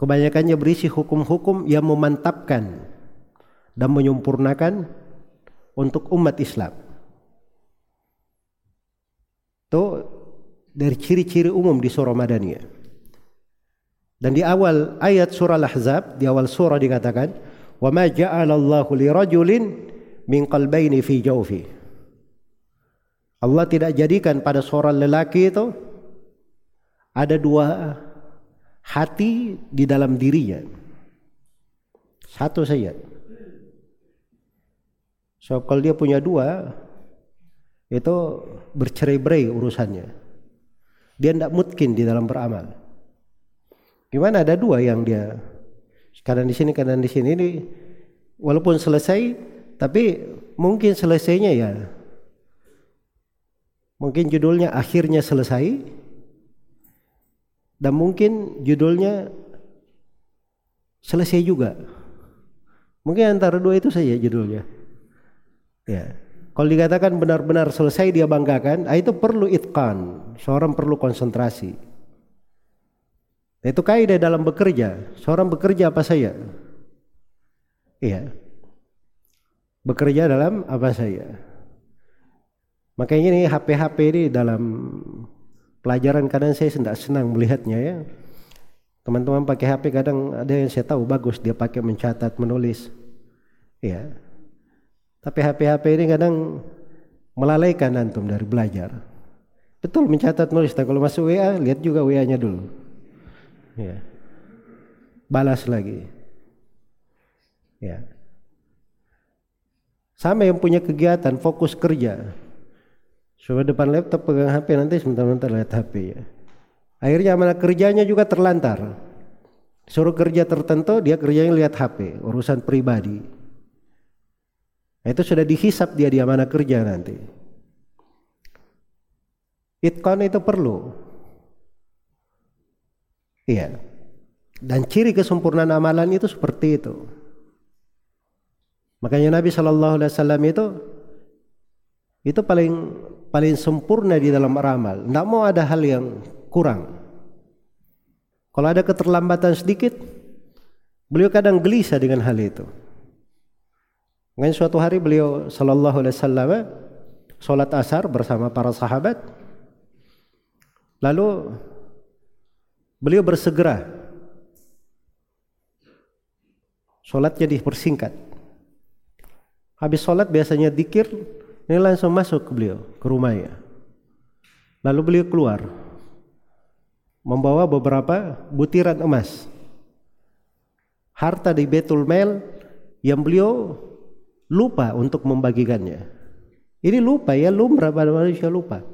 kebanyakannya berisi hukum-hukum yang memantapkan dan menyempurnakan untuk umat Islam. Itu dari ciri-ciri umum di surah Madaniyah. Dan di awal ayat surah Al-Ahzab, di awal surah dikatakan, wa ma ja'alallahu li rajulin min qalbaini fi jawfi Allah tidak jadikan pada seorang lelaki itu ada dua hati di dalam dirinya. Satu saja. So kalau dia punya dua itu bercerai-berai urusannya. Dia tidak mungkin di dalam beramal. Gimana? Ada dua yang dia kadang di sini kadang di sini. Ini walaupun selesai tapi mungkin selesainya ya mungkin judulnya akhirnya selesai dan mungkin judulnya selesai juga mungkin antara dua itu saja judulnya ya kalau dikatakan benar-benar selesai dia banggakan ah, itu perlu itkan seorang perlu konsentrasi itu kaidah dalam bekerja. Seorang bekerja apa saya? Iya. Bekerja dalam apa saya? Makanya ini HP-HP ini dalam pelajaran kadang saya tidak senang melihatnya ya. Teman-teman pakai HP kadang ada yang saya tahu bagus dia pakai mencatat, menulis. Iya. Tapi HP-HP ini kadang melalaikan antum dari belajar. Betul mencatat nulis, tapi kalau masuk WA lihat juga WA-nya dulu ya. balas lagi ya sama yang punya kegiatan fokus kerja sudah depan laptop pegang HP nanti sebentar-bentar lihat HP ya. Akhirnya mana kerjanya juga terlantar. Suruh kerja tertentu dia kerjanya lihat HP urusan pribadi. Nah, itu sudah dihisap dia dia mana kerja nanti. Itcon itu perlu. Iya. Dan ciri kesempurnaan amalan itu seperti itu. Makanya Nabi Shallallahu Alaihi Wasallam itu itu paling paling sempurna di dalam beramal. Tidak mau ada hal yang kurang. Kalau ada keterlambatan sedikit, beliau kadang gelisah dengan hal itu. Mungkin suatu hari beliau sallallahu alaihi wasallam salat asar bersama para sahabat. Lalu beliau bersegera Sholatnya dipersingkat. Habis sholat biasanya dikir, ini langsung masuk ke beliau, ke rumahnya. Lalu beliau keluar, membawa beberapa butiran emas. Harta di Betul Mel yang beliau lupa untuk membagikannya. Ini lupa ya, lumrah pada manusia lupa.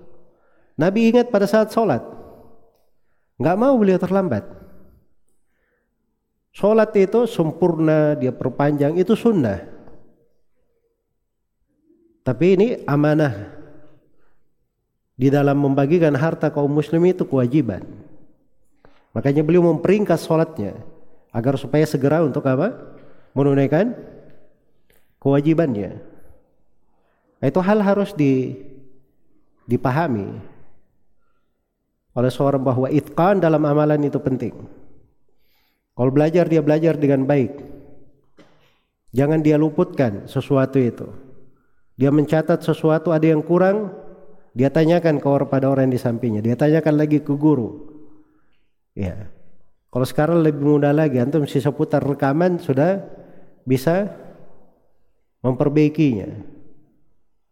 Nabi ingat pada saat sholat. Nggak mau beliau terlambat. Sholat itu sempurna, dia perpanjang, itu sunnah. Tapi ini amanah. Di dalam membagikan harta kaum muslim itu kewajiban. Makanya beliau memperingkas sholatnya. Agar supaya segera untuk apa? Menunaikan kewajibannya. Itu hal harus di, dipahami oleh seorang bahwa itqan dalam amalan itu penting. Kalau belajar dia belajar dengan baik. Jangan dia luputkan sesuatu itu. Dia mencatat sesuatu ada yang kurang, dia tanyakan kepada orang yang di sampingnya. Dia tanyakan lagi ke guru. Ya. Kalau sekarang lebih mudah lagi, antum sisa putar rekaman sudah bisa memperbaikinya.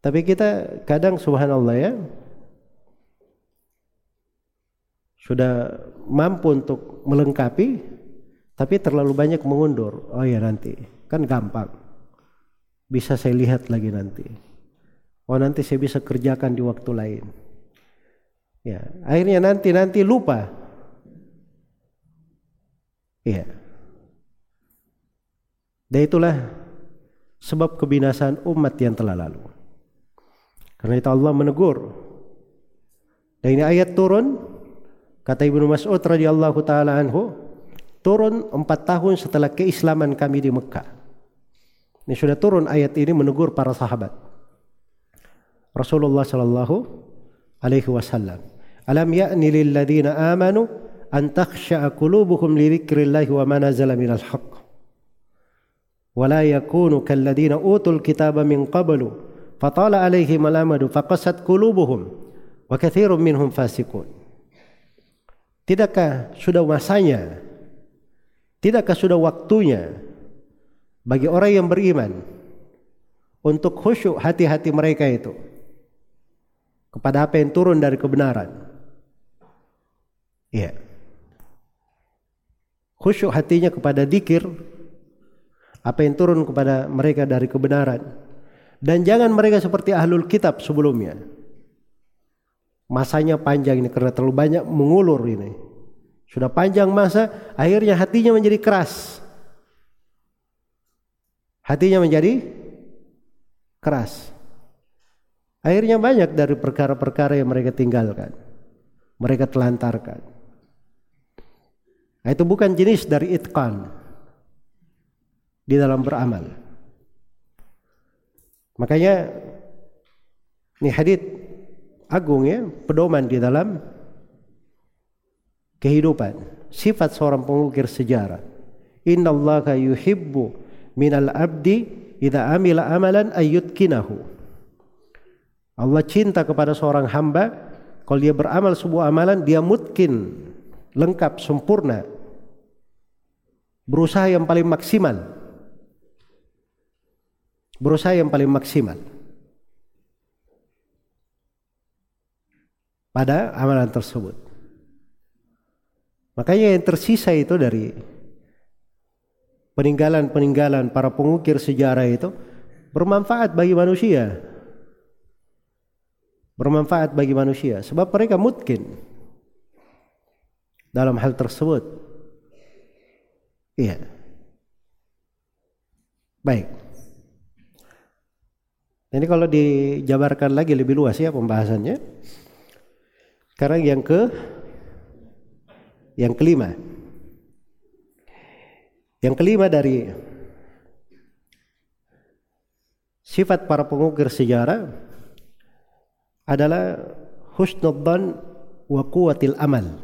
Tapi kita kadang subhanallah ya sudah mampu untuk melengkapi tapi terlalu banyak mengundur. Oh ya nanti, kan gampang. Bisa saya lihat lagi nanti. Oh nanti saya bisa kerjakan di waktu lain. Ya, akhirnya nanti nanti lupa. Iya. Dan itulah sebab kebinasaan umat yang telah lalu. Karena itu Allah menegur. Dan ini ayat turun kata Ibnu Mas'ud radhiyallahu taala anhu, turun empat tahun setelah keislaman kami di Mekah. Ini sudah turun ayat ini menegur para sahabat. Rasulullah sallallahu alaihi wasallam. Alam ya'ni lil ladzina amanu an takhsha'a qulubuhum li dzikrillahi wa ma nazala minal haqq. ولا يكونوا كالذين أوتوا الكتاب من قبل فطال عليهم الأمد فقست قلوبهم وكثير منهم فاسقون Tidakkah sudah masanya Tidakkah sudah waktunya bagi orang yang beriman untuk khusyuk hati-hati mereka itu kepada apa yang turun dari kebenaran? Iya. Khusyuk hatinya kepada dikir apa yang turun kepada mereka dari kebenaran. Dan jangan mereka seperti ahlul kitab sebelumnya. Masanya panjang ini karena terlalu banyak mengulur ini. Sudah panjang masa, akhirnya hatinya menjadi keras. Hatinya menjadi keras. Akhirnya banyak dari perkara-perkara yang mereka tinggalkan. Mereka telantarkan. Nah, itu bukan jenis dari itqan di dalam beramal. Makanya ini hadith agung ya, pedoman di dalam kehidupan. Sifat seorang pengukir sejarah. Inna Allah yuhibbu minal abdi idza amila amalan ayyutkinahu. Allah cinta kepada seorang hamba kalau dia beramal sebuah amalan dia mungkin lengkap sempurna. Berusaha yang paling maksimal. Berusaha yang paling maksimal. Pada amalan tersebut. Makanya yang tersisa itu dari peninggalan-peninggalan para pengukir sejarah itu bermanfaat bagi manusia. Bermanfaat bagi manusia sebab mereka mungkin dalam hal tersebut. Iya. Baik. Ini kalau dijabarkan lagi lebih luas ya pembahasannya. Sekarang yang ke yang kelima. Yang kelima dari sifat para pengukir sejarah adalah husnudzan wa quwwatil amal.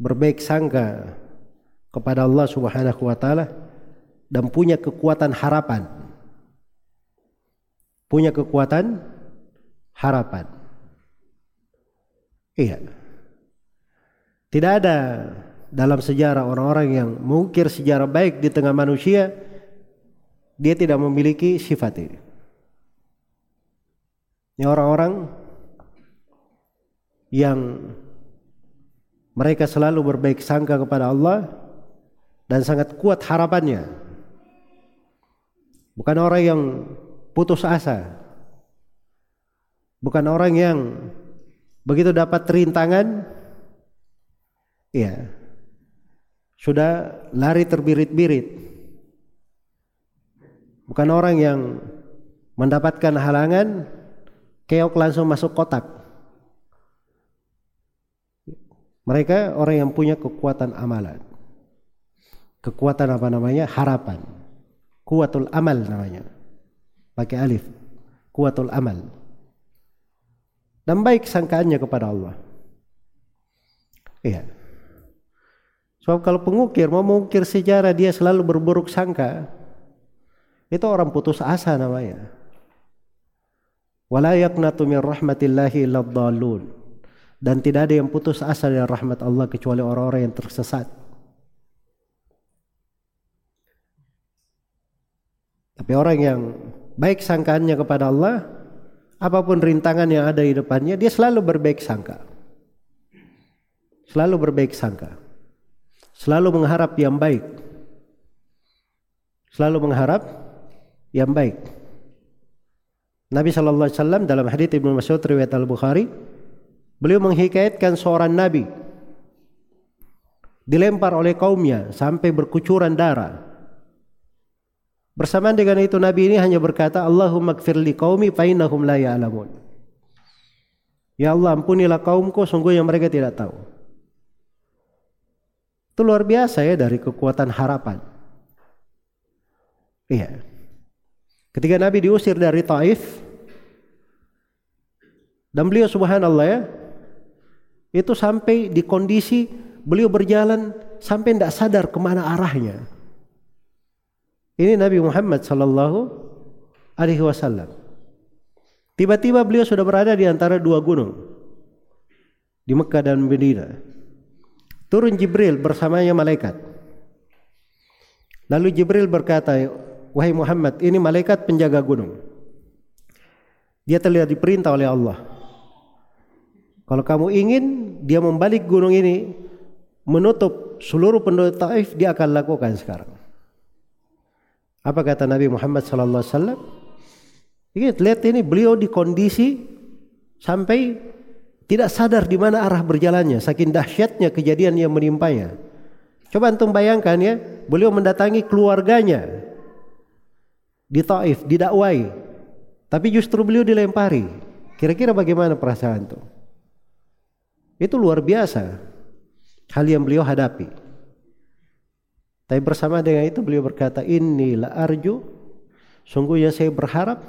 Berbaik sangka kepada Allah Subhanahu wa taala dan punya kekuatan harapan. Punya kekuatan harapan. Iya. Tidak ada dalam sejarah orang-orang yang mengukir sejarah baik di tengah manusia, dia tidak memiliki sifat ini. Ini orang-orang yang mereka selalu berbaik sangka kepada Allah dan sangat kuat harapannya. Bukan orang yang putus asa. Bukan orang yang begitu dapat rintangan, ya sudah lari terbirit-birit. Bukan orang yang mendapatkan halangan, keok langsung masuk kotak. Mereka orang yang punya kekuatan amalan. Kekuatan apa namanya? Harapan. Kuatul amal namanya. Pakai alif. Kuatul amal. Dan baik sangkaannya kepada Allah. Iya. Sebab kalau pengukir mau mengukir sejarah dia selalu berburuk sangka. Itu orang putus asa namanya. Wala yaqnatu min rahmatillahi illa Dan tidak ada yang putus asa dari rahmat Allah kecuali orang-orang yang tersesat. Tapi orang yang baik sangkaannya kepada Allah, apa pun rintangan yang ada di depannya, dia selalu berbaik sangka. Selalu berbaik sangka. Selalu mengharap yang baik. Selalu mengharap yang baik. Nabi sallallahu alaihi wasallam dalam hadis Ibnu Mas'ud riwayat Al-Bukhari, beliau menghikayatkan seorang nabi dilempar oleh kaumnya sampai berkucuran darah. Bersamaan dengan itu Nabi ini hanya berkata, Allahumma gfir li qaumi fa innahum la ya'lamun. Ya Allah, ampunilah kaumku, sungguhnya mereka tidak tahu. Itu luar biasa ya dari kekuatan harapan. Iya. Ketika Nabi diusir dari Taif, dan beliau subhanallah ya, itu sampai di kondisi beliau berjalan sampai tidak sadar ke mana arahnya. Ini Nabi Muhammad sallallahu alaihi wasallam. Tiba-tiba beliau sudah berada di antara dua gunung di Mekah dan Medina. Turun Jibril bersamanya malaikat. Lalu Jibril berkata, "Wahai Muhammad, ini malaikat penjaga gunung. Dia telah diperintah oleh Allah. Kalau kamu ingin dia membalik gunung ini menutup seluruh penduduk Taif, dia akan lakukan sekarang." Apa kata Nabi Muhammad sallallahu alaihi wasallam? Lihat ini beliau di kondisi sampai tidak sadar di mana arah berjalannya, saking dahsyatnya kejadian yang menimpanya. Coba antum bayangkan ya, beliau mendatangi keluarganya di Taif, didakwai. Tapi justru beliau dilempari. Kira-kira bagaimana perasaan itu? Itu luar biasa hal yang beliau hadapi. Tapi bersama dengan itu beliau berkata, Inilah arju, sungguhnya saya berharap,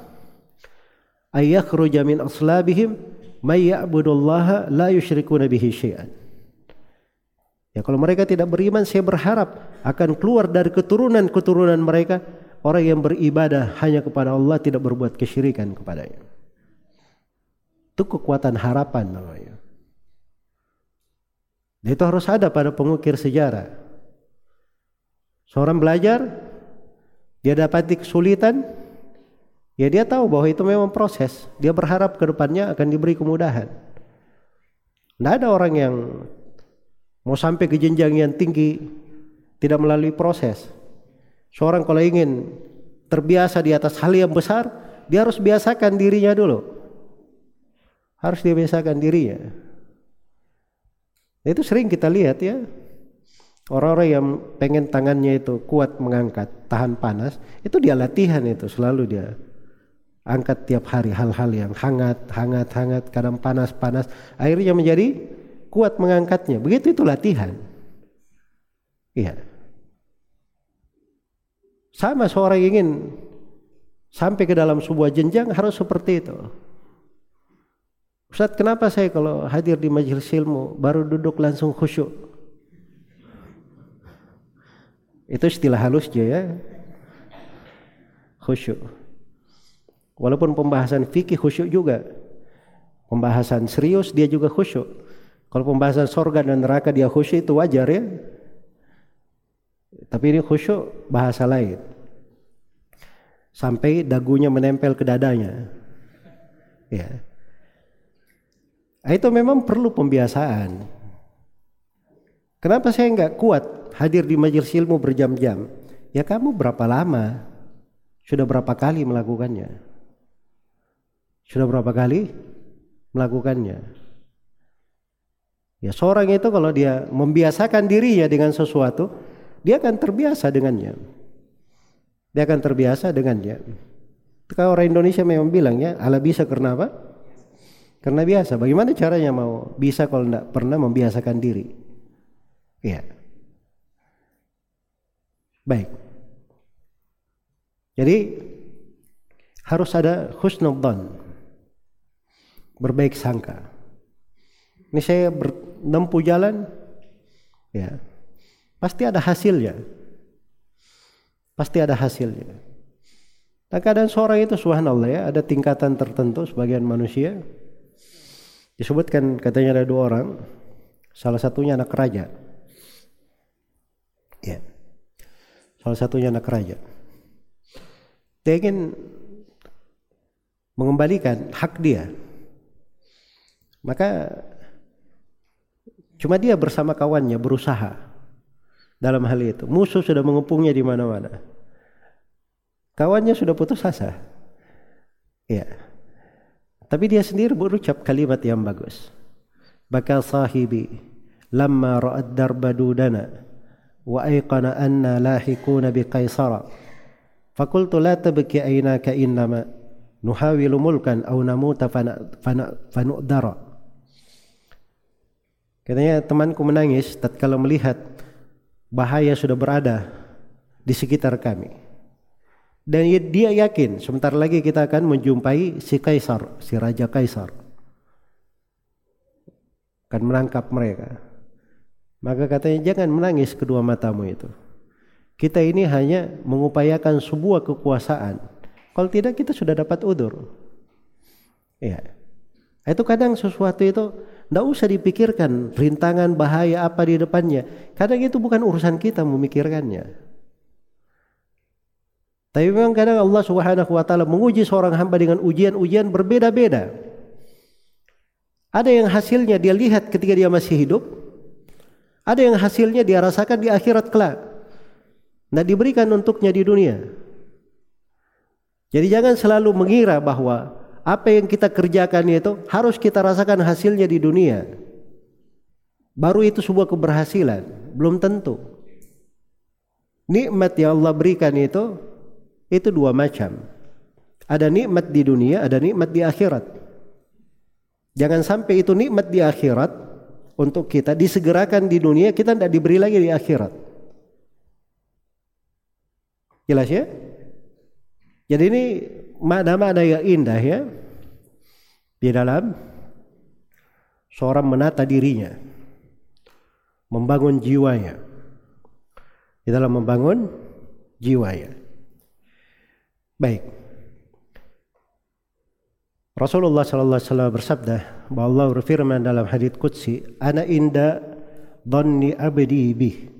ayakhruja min aslabihim may ya'budullaha la yusyrikuna bihi syai'an. Ya kalau mereka tidak beriman, saya berharap akan keluar dari keturunan-keturunan mereka orang yang beribadah hanya kepada Allah tidak berbuat kesyirikan kepadanya. Itu kekuatan harapan namanya. Dan itu harus ada pada pengukir sejarah. Seorang belajar, dia dapati kesulitan, ya dia tahu bahwa itu memang proses. Dia berharap ke depannya akan diberi kemudahan. Tidak ada orang yang mau sampai ke jenjang yang tinggi tidak melalui proses. Seorang kalau ingin terbiasa di atas hal yang besar, dia harus biasakan dirinya dulu. Harus dia biasakan dirinya. Itu sering kita lihat ya, Orang-orang yang pengen tangannya itu kuat mengangkat, tahan panas, itu dia latihan itu selalu dia angkat tiap hari hal-hal yang hangat, hangat, hangat, kadang panas, panas, akhirnya menjadi kuat mengangkatnya. Begitu itu latihan. Iya. Sama seorang ingin sampai ke dalam sebuah jenjang harus seperti itu. Ustaz, kenapa saya kalau hadir di majelis ilmu baru duduk langsung khusyuk? Itu istilah halusnya ya. khusyuk. Walaupun pembahasan fikih khusyuk juga. Pembahasan serius dia juga khusyuk. Kalau pembahasan sorga dan neraka dia khusyuk itu wajar ya. Tapi ini khusyuk bahasa lain. Sampai dagunya menempel ke dadanya. Ya. Itu memang perlu pembiasaan. Kenapa saya nggak kuat hadir di majelis ilmu berjam-jam? Ya kamu berapa lama? Sudah berapa kali melakukannya? Sudah berapa kali melakukannya? Ya seorang itu kalau dia membiasakan dirinya dengan sesuatu, dia akan terbiasa dengannya. Dia akan terbiasa dengannya. Kalau orang Indonesia memang bilang ya, ala bisa karena apa? Karena biasa. Bagaimana caranya mau bisa kalau tidak pernah membiasakan diri? Ya. Baik. Jadi harus ada husnudzan. Berbaik sangka. Ini saya menempuh jalan ya. Pasti ada hasilnya. Pasti ada hasilnya. Nah keadaan seorang itu subhanallah ya, ada tingkatan tertentu sebagian manusia. Disebutkan katanya ada dua orang, salah satunya anak raja. Ya. Salah satunya anak raja. Dia ingin mengembalikan hak dia. Maka cuma dia bersama kawannya berusaha dalam hal itu. Musuh sudah mengepungnya di mana-mana. Kawannya sudah putus asa. Ya. Tapi dia sendiri berucap kalimat yang bagus. Baka sahibi lamma ra'ad darba dudana wa aiqana anna lahikuna bi qaisara. Fakultu la tabki aynaka innama nuhawilu mulkan aw namuta fana fana fanudara. Katanya temanku menangis tatkala melihat bahaya sudah berada di sekitar kami. Dan dia yakin sebentar lagi kita akan menjumpai si kaisar, si raja kaisar. Akan menangkap mereka. Maka katanya jangan menangis kedua matamu itu. Kita ini hanya mengupayakan sebuah kekuasaan. Kalau tidak kita sudah dapat udur. Ya. Itu kadang sesuatu itu tidak usah dipikirkan rintangan bahaya apa di depannya. Kadang itu bukan urusan kita memikirkannya. Tapi memang kadang Allah Subhanahu wa taala menguji seorang hamba dengan ujian-ujian berbeda-beda. Ada yang hasilnya dia lihat ketika dia masih hidup, ada yang hasilnya dia rasakan di akhirat kelak. Nah diberikan untuknya di dunia. Jadi jangan selalu mengira bahwa apa yang kita kerjakan itu harus kita rasakan hasilnya di dunia. Baru itu sebuah keberhasilan. Belum tentu. Nikmat yang Allah berikan itu itu dua macam. Ada nikmat di dunia, ada nikmat di akhirat. Jangan sampai itu nikmat di akhirat untuk kita disegerakan di dunia kita tidak diberi lagi di akhirat jelas ya jadi ini makna-makna yang indah ya di dalam seorang menata dirinya membangun jiwanya di dalam membangun jiwanya baik Rasulullah sallallahu alaihi wasallam bersabda bahwa Allah berfirman dalam hadits qudsi, "Ana inda dhanni abdi bi."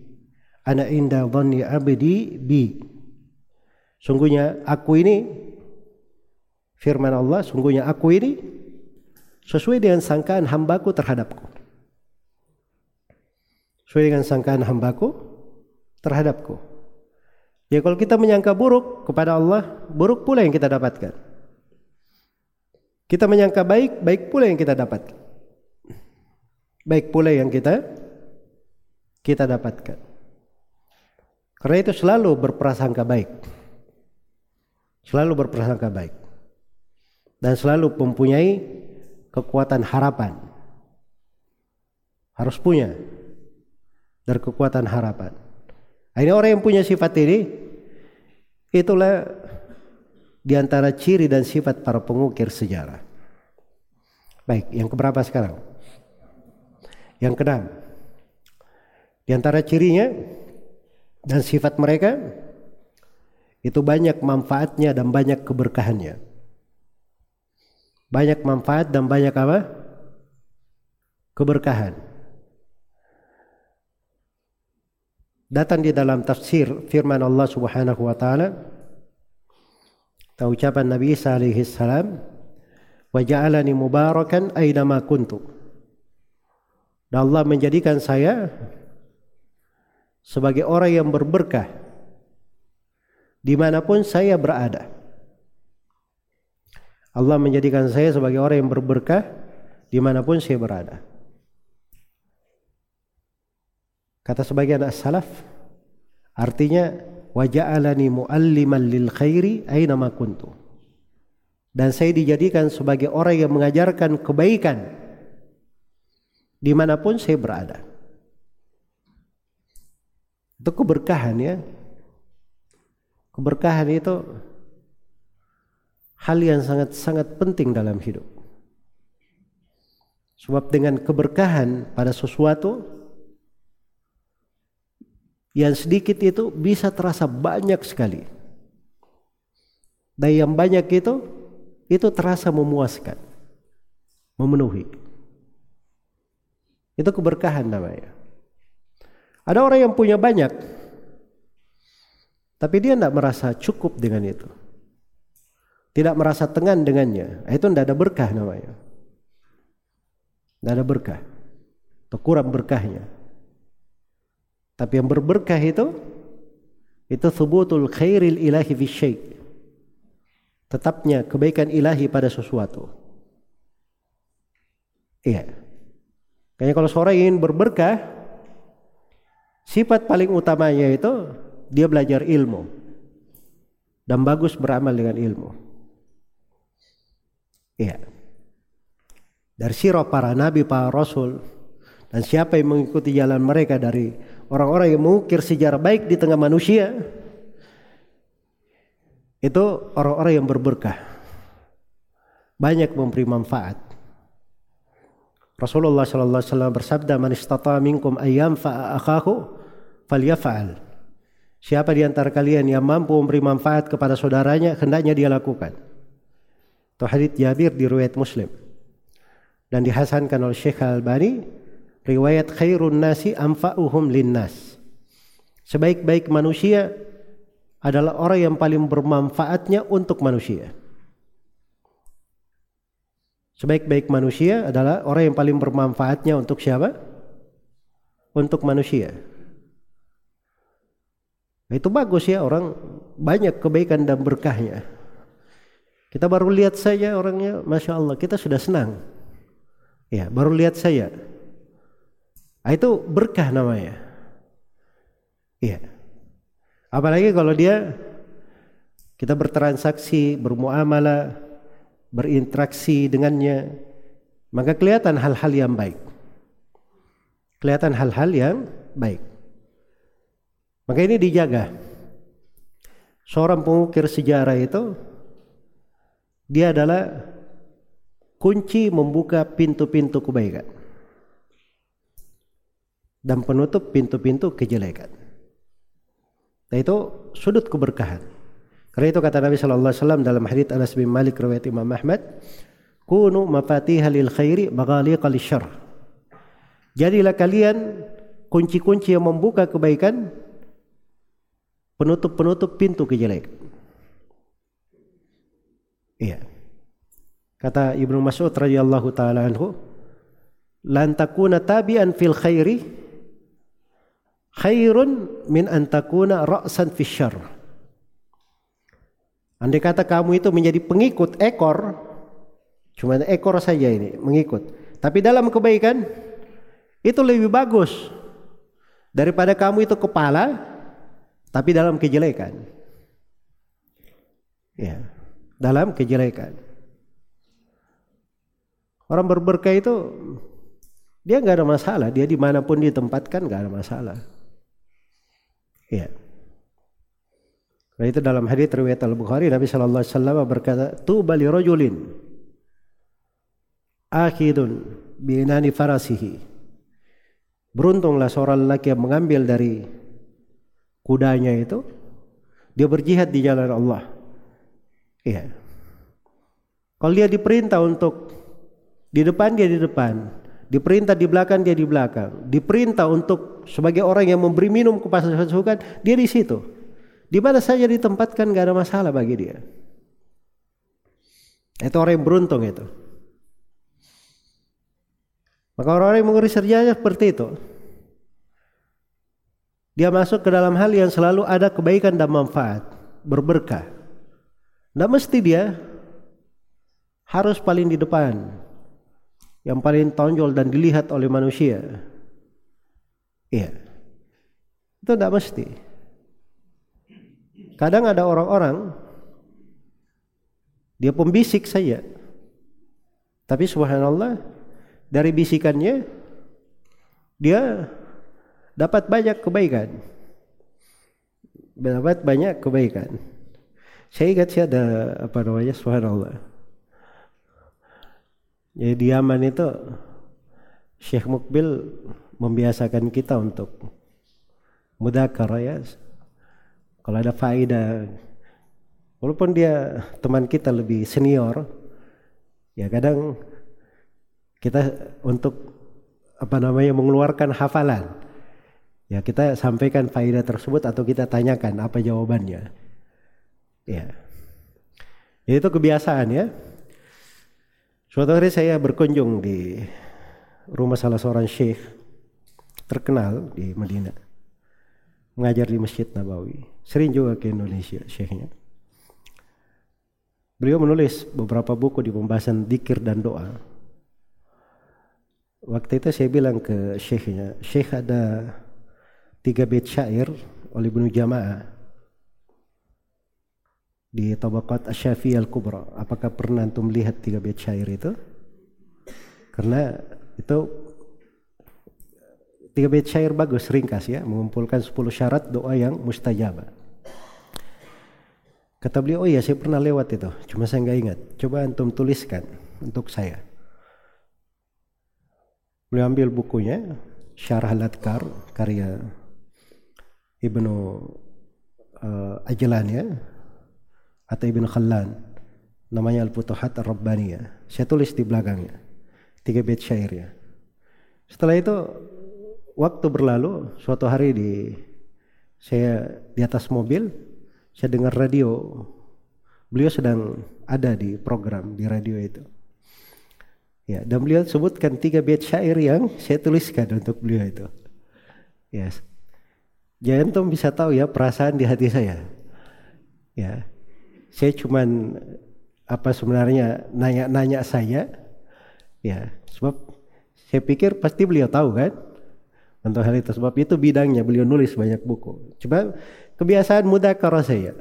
Ana inda dhanni abdi bi. Sungguhnya aku ini firman Allah, sungguhnya aku ini sesuai dengan sangkaan hambaku terhadapku. Sesuai dengan sangkaan hambaku terhadapku. Ya kalau kita menyangka buruk kepada Allah, buruk pula yang kita dapatkan. Kita menyangka baik, baik pula yang kita dapat. Baik pula yang kita kita dapatkan. Karena itu selalu berprasangka baik. Selalu berprasangka baik. Dan selalu mempunyai kekuatan harapan. Harus punya dari kekuatan harapan. Ini orang yang punya sifat ini itulah di antara ciri dan sifat para pengukir sejarah. Baik, yang keberapa sekarang? Yang keenam. Di antara cirinya dan sifat mereka itu banyak manfaatnya dan banyak keberkahannya. Banyak manfaat dan banyak apa? Keberkahan. Datang di dalam tafsir firman Allah Subhanahu wa taala ucapan Nabi Isa alaihi salam wa ja'alani mubarakan aina ma kuntu. Dan Allah menjadikan saya sebagai orang yang berberkah dimanapun saya berada. Allah menjadikan saya sebagai orang yang berberkah di mana pun saya berada. Kata sebagian as-salaf, artinya waja'alani mualliman lil khairi aina ma kuntu. Dan saya dijadikan sebagai orang yang mengajarkan kebaikan di mana pun saya berada. Itu keberkahan ya. Keberkahan itu hal yang sangat-sangat penting dalam hidup. Sebab dengan keberkahan pada sesuatu yang sedikit itu bisa terasa banyak sekali. Dan yang banyak itu itu terasa memuaskan, memenuhi. Itu keberkahan namanya. Ada orang yang punya banyak, tapi dia tidak merasa cukup dengan itu. Tidak merasa tengan dengannya. Itu tidak ada berkah namanya. Tidak ada berkah. Atau kurang berkahnya. Tapi yang berberkah itu itu thubutul khairil ilahi fi. Tetapnya kebaikan ilahi pada sesuatu. Iya. Kayaknya kalau seorang ingin berberkah, sifat paling utamanya itu dia belajar ilmu dan bagus beramal dengan ilmu. Iya. Dari sirah para nabi, para rasul dan siapa yang mengikuti jalan mereka dari orang-orang yang mengukir sejarah baik di tengah manusia itu orang-orang yang berberkah. Banyak memberi manfaat. Rasulullah sallallahu alaihi wasallam bersabda, "Man istata minkum ayyam fa akahu falyaf'al." Siapa di antara kalian yang mampu memberi manfaat kepada saudaranya, hendaknya dia lakukan. Itu hadits Jabir di riwayat Muslim. Dan dihasankan oleh Syekh Al-Albani, riwayat khairun nasi anfa'uhum linnas. Sebaik-baik manusia adalah orang yang paling bermanfaatnya untuk manusia. Sebaik-baik manusia adalah orang yang paling bermanfaatnya untuk siapa? Untuk manusia. Itu bagus ya orang banyak kebaikan dan berkahnya. Kita baru lihat saja orangnya, masya Allah kita sudah senang. Ya baru lihat saya. Nah, itu berkah namanya. Iya. Apalagi kalau dia kita bertransaksi, bermuamalah, berinteraksi dengannya, maka kelihatan hal-hal yang baik. Kelihatan hal-hal yang baik. Maka ini dijaga. Seorang pengukir sejarah itu dia adalah kunci membuka pintu-pintu kebaikan dan penutup pintu-pintu kejelekan. Itu sudut keberkahan. Karena itu kata Nabi Shallallahu Alaihi Wasallam dalam hadits Anas bin Malik riwayat Imam Ahmad, kunu mafatihah lil khairi maghaliqa syarr. Jadilah kalian kunci-kunci yang membuka kebaikan penutup-penutup pintu kejelekan. Iya. Kata Ibnu Mas'ud radhiyallahu taala anhu, "Lan tabi'an fil khairi khairun min an takuna ra'san fi syarr." Andai kata kamu itu menjadi pengikut ekor, cuma ekor saja ini mengikut. Tapi dalam kebaikan itu lebih bagus daripada kamu itu kepala tapi dalam kejelekan. Ya, dalam kejelekan. Orang berberkah itu dia nggak ada masalah, dia di mana pun ditempatkan nggak ada masalah. Ya. Nah itu dalam hadis riwayat Al Bukhari Nabi Shallallahu Alaihi Wasallam berkata, tu bali rojulin akhidun binani farasihi. Beruntunglah seorang lelaki yang mengambil dari kudanya itu Dia berjihad di jalan Allah. Iya. Kalau dia diperintah untuk di depan dia di depan, diperintah di belakang dia di belakang, diperintah untuk sebagai orang yang memberi minum kepada pasukan dia di situ. Di mana saja ditempatkan gak ada masalah bagi dia. Itu orang yang beruntung itu. Maka orang-orang yang mengurus kerjanya seperti itu. Dia masuk ke dalam hal yang selalu ada kebaikan dan manfaat, berberkah. Tidak mesti dia harus paling di depan, yang paling tonjol dan dilihat oleh manusia. Iya, itu tidak mesti. Kadang ada orang-orang dia pembisik saja, tapi subhanallah dari bisikannya dia dapat banyak kebaikan. Dapat banyak kebaikan. Saya ingat sih ada apa namanya subhanallah. Jadi di Yaman itu Syekh Mukbil membiasakan kita untuk mudakar ya. Kalau ada faedah walaupun dia teman kita lebih senior ya kadang kita untuk apa namanya mengeluarkan hafalan. Ya kita sampaikan faedah tersebut atau kita tanyakan apa jawabannya. Ya. ya itu kebiasaan ya. Suatu hari saya berkunjung di rumah salah seorang syekh terkenal di Madinah. Mengajar di Masjid Nabawi. Sering juga ke Indonesia syekhnya. Beliau menulis beberapa buku di pembahasan dikir dan doa. Waktu itu saya bilang ke syekhnya, syekh ada tiga bait syair oleh Ibnu Jamaah di Tabaqat Asyafi Al-Kubra. Apakah pernah antum melihat tiga bait syair itu? Karena itu tiga bait syair bagus ringkas ya, mengumpulkan 10 syarat doa yang mustajabah. Kata beliau, oh iya saya pernah lewat itu, cuma saya nggak ingat. Coba antum tuliskan untuk saya. Beliau ambil bukunya Syarah Ladkar karya Ibnu uh, Ajlan ya atau Ibnu Khallan namanya Al-Futuhat Ar-Rabbaniyah. Saya tulis di belakangnya tiga bait syairnya. Setelah itu waktu berlalu suatu hari di saya di atas mobil saya dengar radio beliau sedang ada di program di radio itu Ya, dan beliau sebutkan tiga bait syair yang saya tuliskan untuk beliau itu. Yes. Jangan tuh bisa tahu ya perasaan di hati saya. Ya. Saya cuman apa sebenarnya nanya-nanya saya. Ya, sebab saya pikir pasti beliau tahu kan untuk hal itu sebab itu bidangnya beliau nulis banyak buku. Coba kebiasaan muda kalau saya.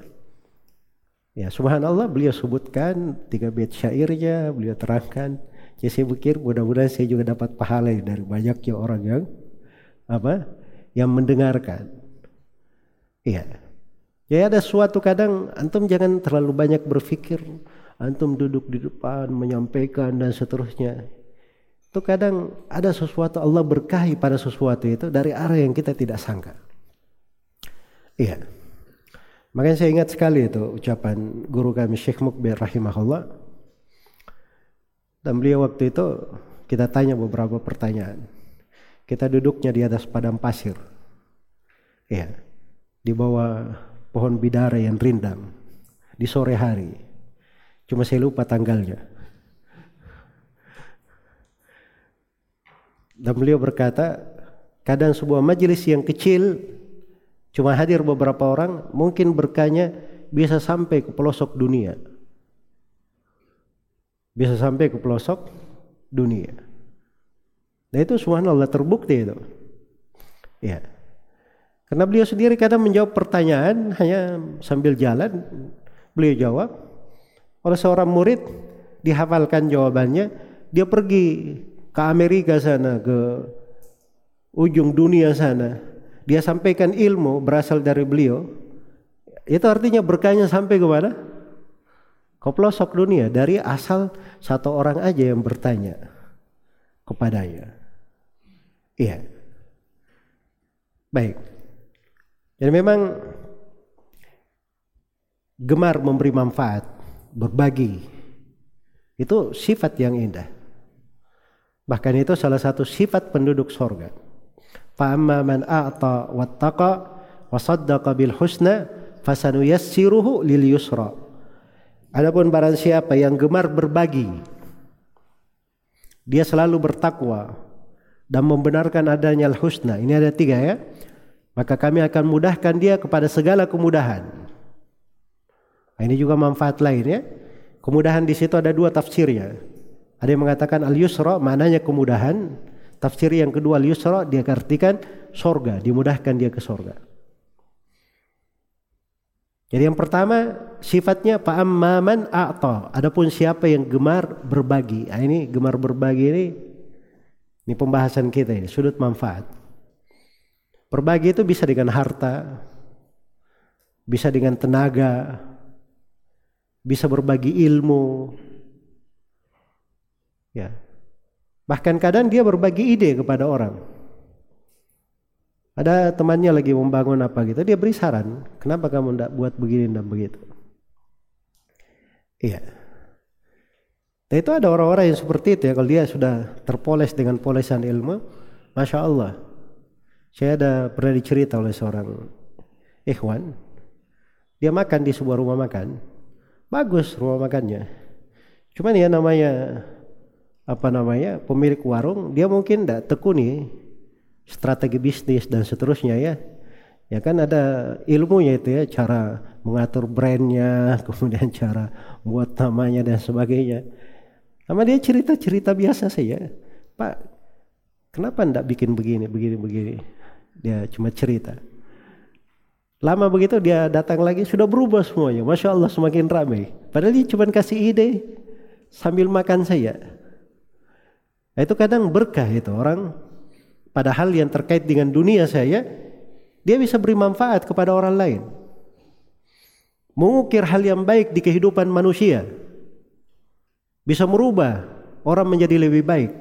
Ya, subhanallah beliau sebutkan tiga bait syairnya, beliau terangkan Ya saya pikir mudah-mudahan saya juga dapat pahala dari banyaknya orang yang apa yang mendengarkan. Iya. Ya ada suatu kadang antum jangan terlalu banyak berpikir, antum duduk di depan menyampaikan dan seterusnya. Itu kadang ada sesuatu Allah berkahi pada sesuatu itu dari arah yang kita tidak sangka. Iya. Makanya saya ingat sekali itu ucapan guru kami Syekh Mukbir rahimahullah dan beliau waktu itu kita tanya beberapa pertanyaan. Kita duduknya di atas padang pasir. Ya. Di bawah pohon bidara yang rindang di sore hari. Cuma saya lupa tanggalnya. Dan beliau berkata, kadang sebuah majelis yang kecil cuma hadir beberapa orang, mungkin berkanya bisa sampai ke pelosok dunia bisa sampai ke pelosok dunia. Nah itu subhanallah terbukti itu. Ya. Karena beliau sendiri kadang menjawab pertanyaan hanya sambil jalan, beliau jawab. Oleh seorang murid dihafalkan jawabannya, dia pergi ke Amerika sana, ke ujung dunia sana. Dia sampaikan ilmu berasal dari beliau. Itu artinya berkahnya sampai ke mana? Ke pelosok dunia dari asal satu orang aja yang bertanya kepadanya. Iya. Baik. Jadi memang gemar memberi manfaat, berbagi. Itu sifat yang indah. Bahkan itu salah satu sifat penduduk sorga. Fa'amma man a'ta wattaqa wa saddaqa bil husna fasanuyassiruhu lil yusra. Adapun barang siapa yang gemar berbagi, dia selalu bertakwa dan membenarkan adanya al-husna. Ini ada tiga ya. Maka kami akan mudahkan dia kepada segala kemudahan. Nah, ini juga manfaat lain ya. Kemudahan di situ ada dua tafsirnya. Ada yang mengatakan al-yusra maknanya kemudahan. Tafsir yang kedua al-yusra dia artikan sorga, dimudahkan dia ke sorga. Jadi yang pertama sifatnya fa'amman a'ta. Adapun siapa yang gemar berbagi. Nah, ini gemar berbagi ini ini pembahasan kita ini, sudut manfaat. Berbagi itu bisa dengan harta, bisa dengan tenaga, bisa berbagi ilmu. Ya. Bahkan kadang dia berbagi ide kepada orang. Ada temannya lagi membangun apa gitu, dia beri saran, kenapa kamu tidak buat begini dan begitu. Iya. Dan itu ada orang-orang yang seperti itu ya, kalau dia sudah terpoles dengan polesan ilmu, Masya Allah. Saya ada pernah dicerita oleh seorang ikhwan, dia makan di sebuah rumah makan, bagus rumah makannya. Cuman ya namanya apa namanya pemilik warung, dia mungkin tidak tekuni strategi bisnis dan seterusnya ya. Ya kan ada ilmunya itu ya cara mengatur brandnya kemudian cara buat namanya dan sebagainya. Sama dia cerita-cerita biasa saja. Pak kenapa ndak bikin begini begini begini dia cuma cerita lama begitu dia datang lagi sudah berubah semuanya masya Allah semakin ramai padahal dia cuma kasih ide sambil makan saya itu kadang berkah itu orang Padahal yang terkait dengan dunia saya, dia bisa beri manfaat kepada orang lain. Mengukir hal yang baik di kehidupan manusia. Bisa merubah orang menjadi lebih baik.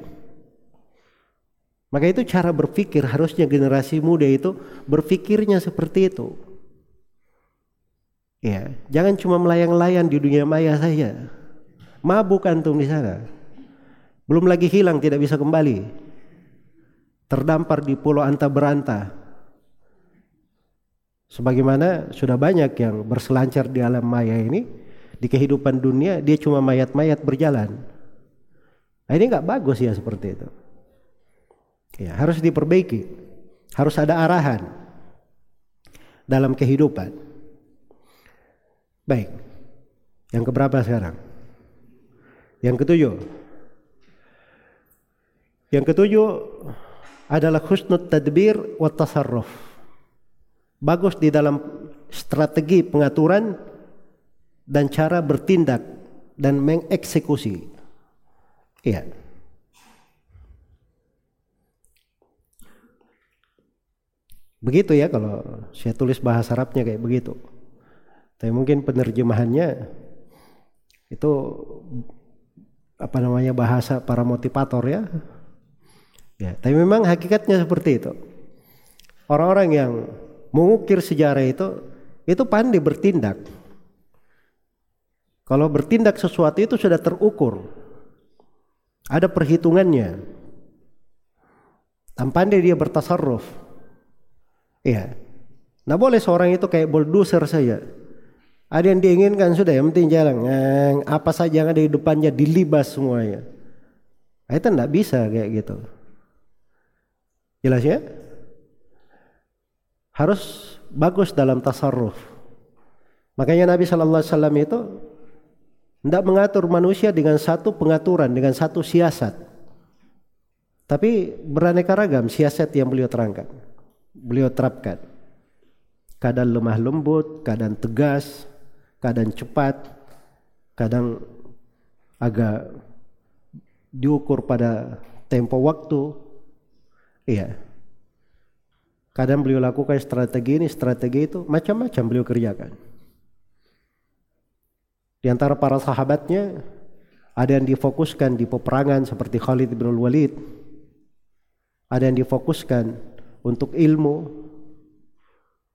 Maka itu cara berpikir harusnya generasi muda itu berpikirnya seperti itu. Ya, jangan cuma melayang-layang di dunia maya saja. Mabuk antum di sana. Belum lagi hilang tidak bisa kembali terdampar di pulau anta beranta. Sebagaimana sudah banyak yang berselancar di alam maya ini, di kehidupan dunia dia cuma mayat-mayat berjalan. Nah, ini nggak bagus ya seperti itu. Ya, harus diperbaiki. Harus ada arahan dalam kehidupan. Baik. Yang keberapa sekarang? Yang ketujuh. Yang ketujuh adalah husnul tadbir wa tasarruf. Bagus di dalam strategi pengaturan dan cara bertindak dan mengeksekusi. Iya. Begitu ya kalau saya tulis bahasa Arabnya kayak begitu. Tapi mungkin penerjemahannya itu apa namanya bahasa para motivator ya Ya, tapi memang hakikatnya seperti itu. Orang-orang yang mengukir sejarah itu itu pandai bertindak. Kalau bertindak sesuatu itu sudah terukur. Ada perhitungannya. Dan pandai dia bertasarruf. Iya. Nah boleh seorang itu kayak bulldozer saja. Ada yang diinginkan sudah yang penting jalan. Apa saja yang ada di depannya dilibas semuanya. Nah, itu tidak bisa kayak gitu. Jelas ya? Harus bagus dalam tasarruf. Makanya Nabi Shallallahu Alaihi Wasallam itu tidak mengatur manusia dengan satu pengaturan, dengan satu siasat. Tapi beraneka ragam siasat yang beliau terangkan, beliau terapkan. Kadang lemah lembut, kadang tegas, kadang cepat, kadang agak diukur pada tempo waktu, Iya. Kadang beliau lakukan strategi ini, strategi itu, macam-macam beliau kerjakan. Di antara para sahabatnya, ada yang difokuskan di peperangan seperti Khalid bin Walid. Ada yang difokuskan untuk ilmu.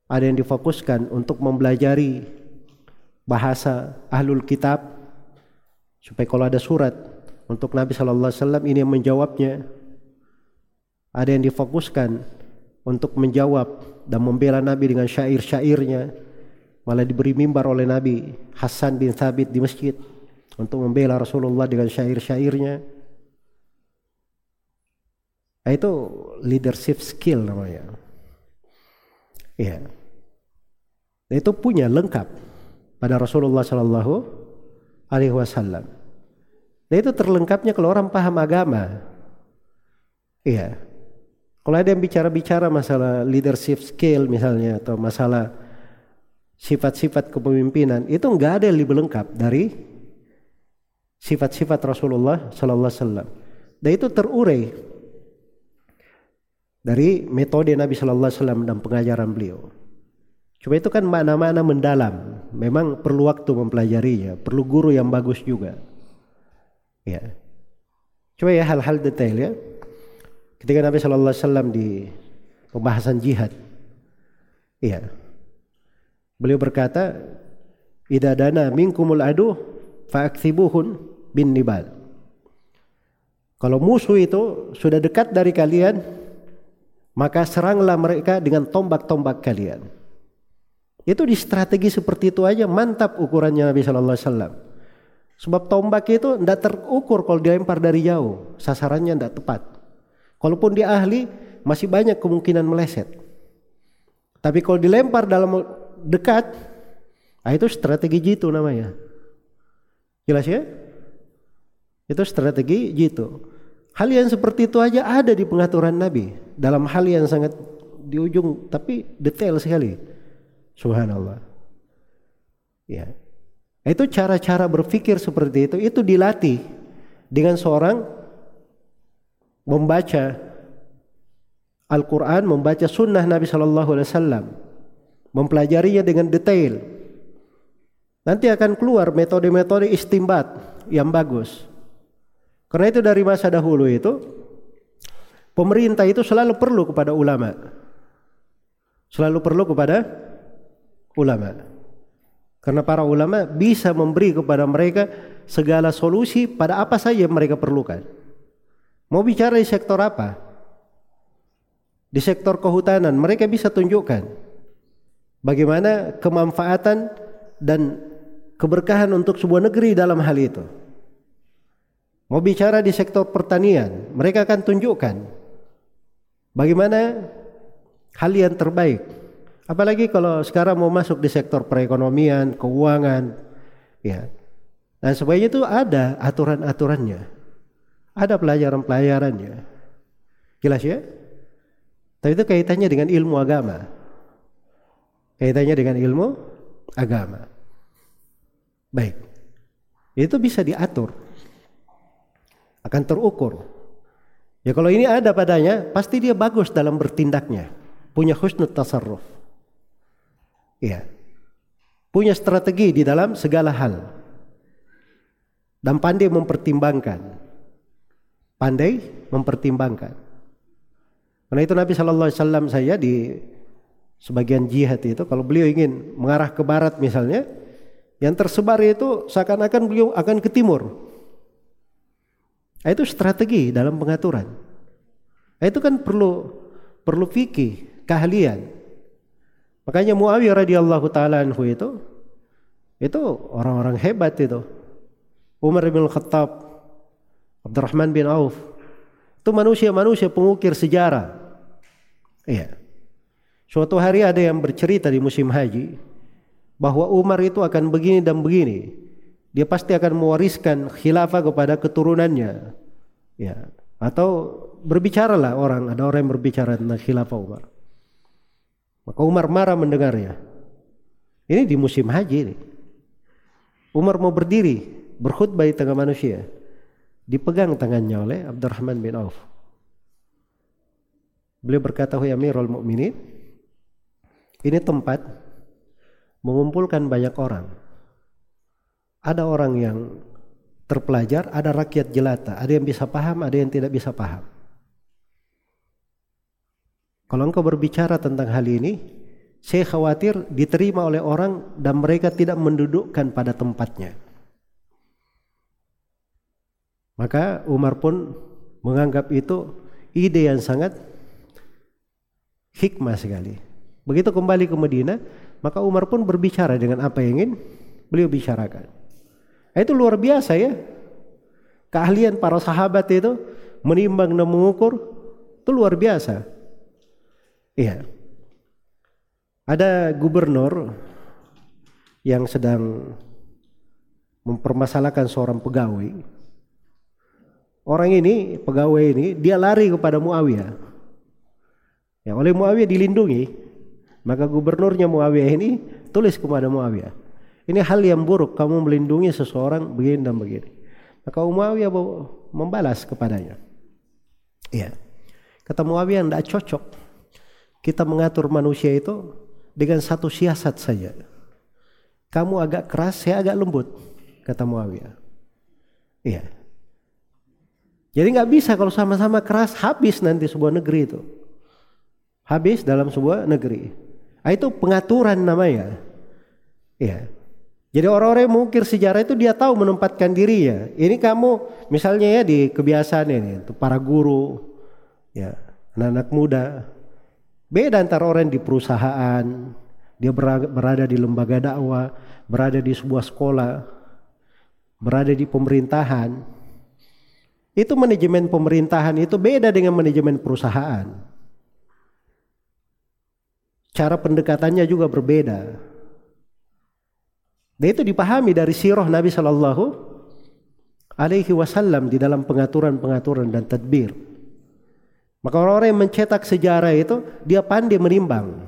Ada yang difokuskan untuk mempelajari bahasa ahlul kitab supaya kalau ada surat untuk Nabi Shallallahu Alaihi Wasallam ini yang menjawabnya ada yang difokuskan untuk menjawab dan membela Nabi dengan syair-syairnya malah diberi mimbar oleh Nabi Hasan bin Thabit di masjid untuk membela Rasulullah dengan syair-syairnya nah, itu leadership skill namanya. Ya itu punya lengkap pada Rasulullah Shallallahu Alaihi Wasallam. Nah itu terlengkapnya kalau orang paham agama. Iya. Kalau ada yang bicara-bicara masalah leadership skill misalnya atau masalah sifat-sifat kepemimpinan itu enggak ada yang lebih lengkap dari sifat-sifat Rasulullah sallallahu alaihi wasallam. Dan itu terurai dari metode Nabi sallallahu alaihi wasallam dan pengajaran beliau. Cuma itu kan makna-makna mendalam. Memang perlu waktu mempelajarinya, perlu guru yang bagus juga. Ya. Coba ya hal-hal detail ya. Ketika Nabi Shallallahu Alaihi Wasallam di pembahasan jihad, iya, beliau berkata, "Ida dana minkumul adu faaksibuhun bin nibal." Kalau musuh itu sudah dekat dari kalian, maka seranglah mereka dengan tombak-tombak kalian. Itu di strategi seperti itu aja mantap ukurannya Nabi Shallallahu Alaihi Wasallam. Sebab tombak itu tidak terukur kalau dilempar dari jauh, sasarannya tidak tepat. Kalaupun dia ahli, masih banyak kemungkinan meleset. Tapi kalau dilempar dalam dekat, nah itu strategi jitu namanya. Jelas ya? Itu strategi jitu. Hal yang seperti itu aja ada di pengaturan Nabi dalam hal yang sangat di ujung tapi detail sekali. Subhanallah. Ya. Itu cara-cara berpikir seperti itu itu dilatih dengan seorang membaca Al-Quran, membaca sunnah Nabi Shallallahu Alaihi Wasallam, mempelajarinya dengan detail. Nanti akan keluar metode-metode istimbat yang bagus. Karena itu dari masa dahulu itu, pemerintah itu selalu perlu kepada ulama. Selalu perlu kepada ulama. Karena para ulama bisa memberi kepada mereka segala solusi pada apa saja yang mereka perlukan. Mau bicara di sektor apa? Di sektor kehutanan, mereka bisa tunjukkan bagaimana kemanfaatan dan keberkahan untuk sebuah negeri dalam hal itu. Mau bicara di sektor pertanian, mereka akan tunjukkan bagaimana hal yang terbaik. Apalagi kalau sekarang mau masuk di sektor perekonomian, keuangan, ya. Dan sebaiknya itu ada aturan-aturannya. Ada pelajaran-pelajarannya. Jelas ya? Tapi itu kaitannya dengan ilmu agama. Kaitannya dengan ilmu agama. Baik. Itu bisa diatur. Akan terukur. Ya kalau ini ada padanya, pasti dia bagus dalam bertindaknya. Punya husnul tasarruf. Iya. Punya strategi di dalam segala hal. Dan pandai mempertimbangkan pandai mempertimbangkan. Karena itu Nabi Wasallam saya di sebagian jihad itu kalau beliau ingin mengarah ke barat misalnya, yang tersebar itu seakan-akan beliau akan ke timur. Nah, itu strategi dalam pengaturan. Nah, itu kan perlu perlu fikih, keahlian. Makanya Muawiyah radhiyallahu taala anhu itu itu orang-orang hebat itu. Umar bin Khattab Abdurrahman bin Auf. Itu manusia-manusia pengukir sejarah. Iya. Suatu hari ada yang bercerita di musim haji bahwa Umar itu akan begini dan begini. Dia pasti akan mewariskan khilafah kepada keturunannya. Ya. Atau berbicaralah orang, ada orang yang berbicara tentang khilafah Umar. Maka Umar marah mendengarnya. Ini di musim haji ini. Umar mau berdiri, berkhutbah di tengah manusia dipegang tangannya oleh Abdurrahman bin Auf. Beliau berkata, "Wahai Amirul Mukminin, ini tempat mengumpulkan banyak orang. Ada orang yang terpelajar, ada rakyat jelata, ada yang bisa paham, ada yang tidak bisa paham. Kalau engkau berbicara tentang hal ini, saya khawatir diterima oleh orang dan mereka tidak mendudukkan pada tempatnya. Maka Umar pun menganggap itu ide yang sangat hikmah sekali. Begitu kembali ke Madinah, maka Umar pun berbicara dengan apa yang ingin beliau bicarakan. Nah, itu luar biasa ya. Keahlian para sahabat itu menimbang dan mengukur itu luar biasa. Iya. Ada gubernur yang sedang mempermasalahkan seorang pegawai. Orang ini, pegawai ini, dia lari kepada Muawiyah. Ya, oleh Muawiyah dilindungi, maka gubernurnya Muawiyah ini tulis kepada Muawiyah. Ini hal yang buruk, kamu melindungi seseorang begini dan begini. Maka Muawiyah membalas kepadanya. Iya. Kata Muawiyah tidak cocok. Kita mengatur manusia itu dengan satu siasat saja. Kamu agak keras, saya agak lembut, kata Muawiyah. Iya. Jadi nggak bisa kalau sama-sama keras habis nanti sebuah negeri itu. Habis dalam sebuah negeri. Nah, itu pengaturan namanya. Iya. Jadi orang-orang yang mengukir sejarah itu dia tahu menempatkan dirinya. Ini kamu misalnya ya di kebiasaan ini, para guru, ya anak-anak muda, Beda antara orang di perusahaan, dia berada di lembaga dakwah, berada di sebuah sekolah, berada di pemerintahan. Itu manajemen pemerintahan itu beda dengan manajemen perusahaan. Cara pendekatannya juga berbeda. Dan itu dipahami dari sirah Nabi Shallallahu Alaihi Wasallam di dalam pengaturan-pengaturan dan tadbir. Maka orang-orang yang mencetak sejarah itu dia pandai menimbang.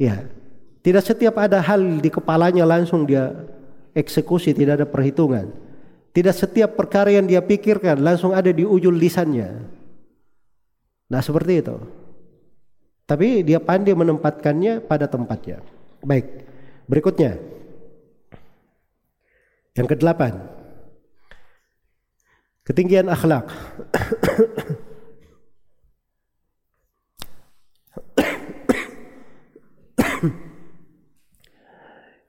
Ya, tidak setiap ada hal di kepalanya langsung dia eksekusi, tidak ada perhitungan. Tidak setiap perkara yang dia pikirkan langsung ada di ujung lisannya. Nah seperti itu. Tapi dia pandai menempatkannya pada tempatnya. Baik, berikutnya. Yang kedelapan. Ketinggian akhlak.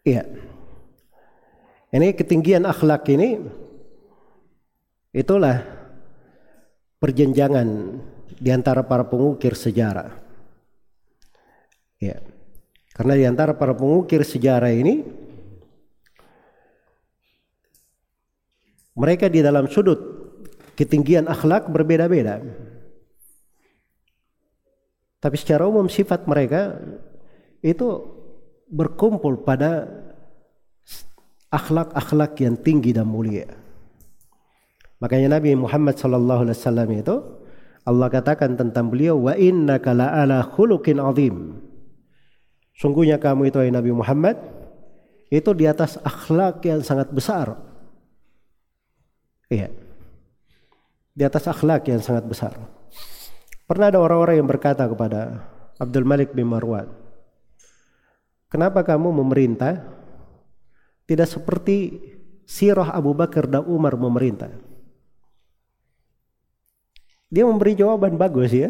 Iya. Ini ketinggian akhlak ini itulah perjenjangan di antara para pengukir sejarah. Ya. Karena di antara para pengukir sejarah ini mereka di dalam sudut ketinggian akhlak berbeda-beda. Tapi secara umum sifat mereka itu berkumpul pada akhlak-akhlak yang tinggi dan mulia. Makanya Nabi Muhammad sallallahu alaihi wasallam itu Allah katakan tentang beliau wa innaka la'ala khuluqin azim. Sungguhnya kamu itu Nabi Muhammad itu di atas akhlak yang sangat besar. Iya. Di atas akhlak yang sangat besar. Pernah ada orang-orang yang berkata kepada Abdul Malik bin Marwan, Kenapa kamu memerintah tidak seperti sirah Abu Bakar dan Umar memerintah? Dia memberi jawaban bagus ya.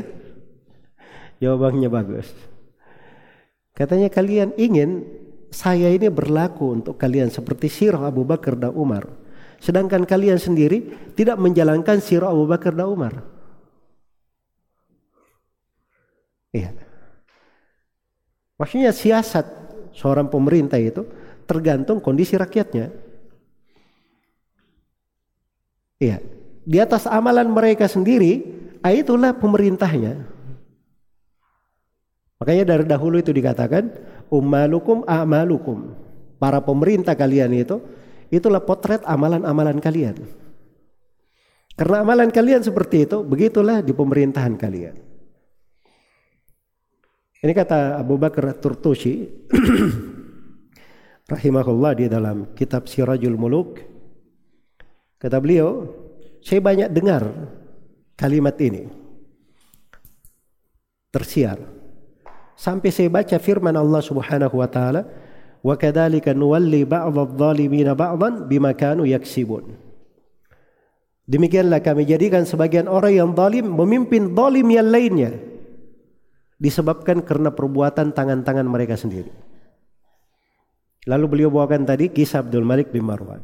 Jawabannya bagus. Katanya kalian ingin saya ini berlaku untuk kalian seperti sirah Abu Bakar dan Umar. Sedangkan kalian sendiri tidak menjalankan sirah Abu Bakar dan Umar. Iya. Maksudnya siasat seorang pemerintah itu tergantung kondisi rakyatnya. Iya, di atas amalan mereka sendiri, ah, itulah pemerintahnya. Makanya dari dahulu itu dikatakan ummalukum amalukum. Para pemerintah kalian itu itulah potret amalan-amalan kalian. Karena amalan kalian seperti itu, begitulah di pemerintahan kalian. Ini kata Abu Bakar Turtusi rahimahullah di dalam kitab Sirajul Muluk. Kata beliau, saya banyak dengar kalimat ini tersiar sampai saya baca firman Allah Subhanahu wa taala wa kadzalika nuwalli ba'd adh-dhalimin ba'dhan bima kanu yaksibun. Demikianlah kami jadikan sebagian orang yang zalim memimpin zalim yang lainnya disebabkan karena perbuatan tangan-tangan mereka sendiri. Lalu beliau bawakan tadi kisah Abdul Malik bin Marwan.